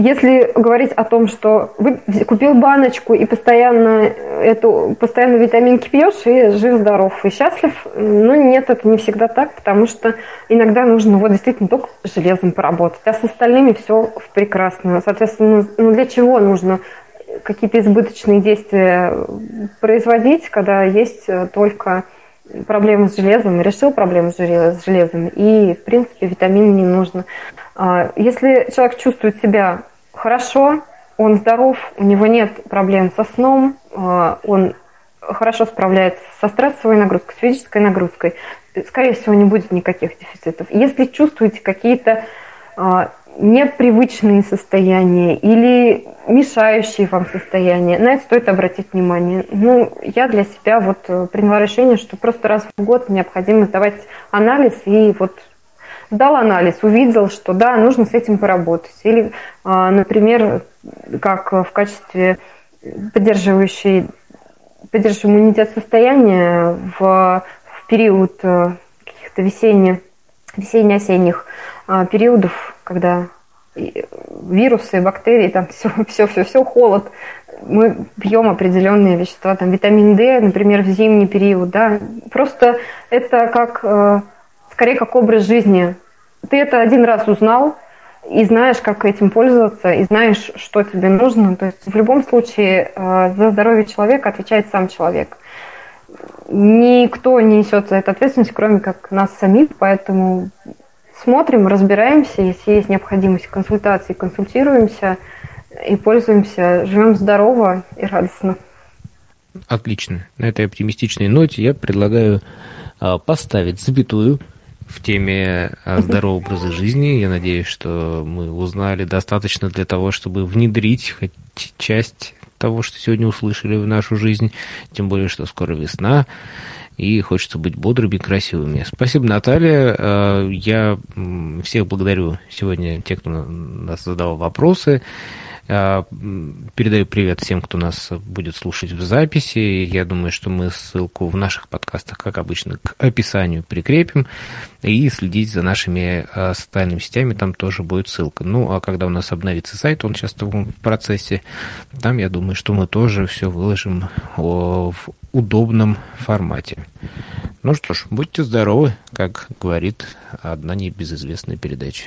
Speaker 2: если говорить о том, что вы купил баночку и постоянно эту постоянно витаминки пьешь и жив здоров и счастлив, ну нет, это не всегда так, потому что иногда нужно вот действительно только с железом поработать, а с остальными все прекрасно. Соответственно, ну для чего нужно какие-то избыточные действия производить, когда есть только проблемы с железом, решил проблему с железом, и, в принципе, витамин не нужно. А, если человек чувствует себя хорошо, он здоров, у него нет проблем со сном, а, он хорошо справляется со стрессовой нагрузкой, с физической нагрузкой, скорее всего, не будет никаких дефицитов. Если чувствуете какие-то а, непривычные состояния или мешающие вам состояния, на это стоит обратить внимание. Ну, я для себя вот приняла решение, что просто раз в год необходимо сдавать анализ и вот сдал анализ, увидел, что да, нужно с этим поработать. Или, а, например, как в качестве поддерживающей, поддерживающей иммунитет состояния в, в период э, каких-то весенне, весенне-осенних а, периодов, когда вирусы, бактерии, там все, [laughs] все, все, все, холод. Мы пьем определенные вещества, там витамин D, например, в зимний период, да. Просто это как э, скорее как образ жизни. Ты это один раз узнал, и знаешь, как этим пользоваться, и знаешь, что тебе нужно. То есть в любом случае э, за здоровье человека отвечает сам человек. Никто не несет за это ответственность, кроме как нас самих, поэтому смотрим, разбираемся, если есть необходимость консультации, консультируемся и пользуемся, живем здорово и радостно.
Speaker 3: Отлично. На этой оптимистичной ноте я предлагаю а, поставить запятую в теме а, [laughs] здорового образа жизни. Я надеюсь, что мы узнали достаточно для того, чтобы внедрить хоть часть того, что сегодня услышали в нашу жизнь. Тем более, что скоро весна, и хочется быть бодрыми и красивыми. Спасибо, Наталья. А, я всех благодарю сегодня, те, кто нас задавал вопросы. А, передаю привет всем, кто нас будет слушать в записи. Я думаю, что мы ссылку в наших подкастах, как обычно, к описанию прикрепим. И следить за нашими а, социальными сетями, там тоже будет ссылка. Ну, а когда у нас обновится сайт, он сейчас в процессе, там, я думаю, что мы тоже все выложим в удобном формате. Ну что ж, будьте здоровы, как говорит одна небезызвестная передача.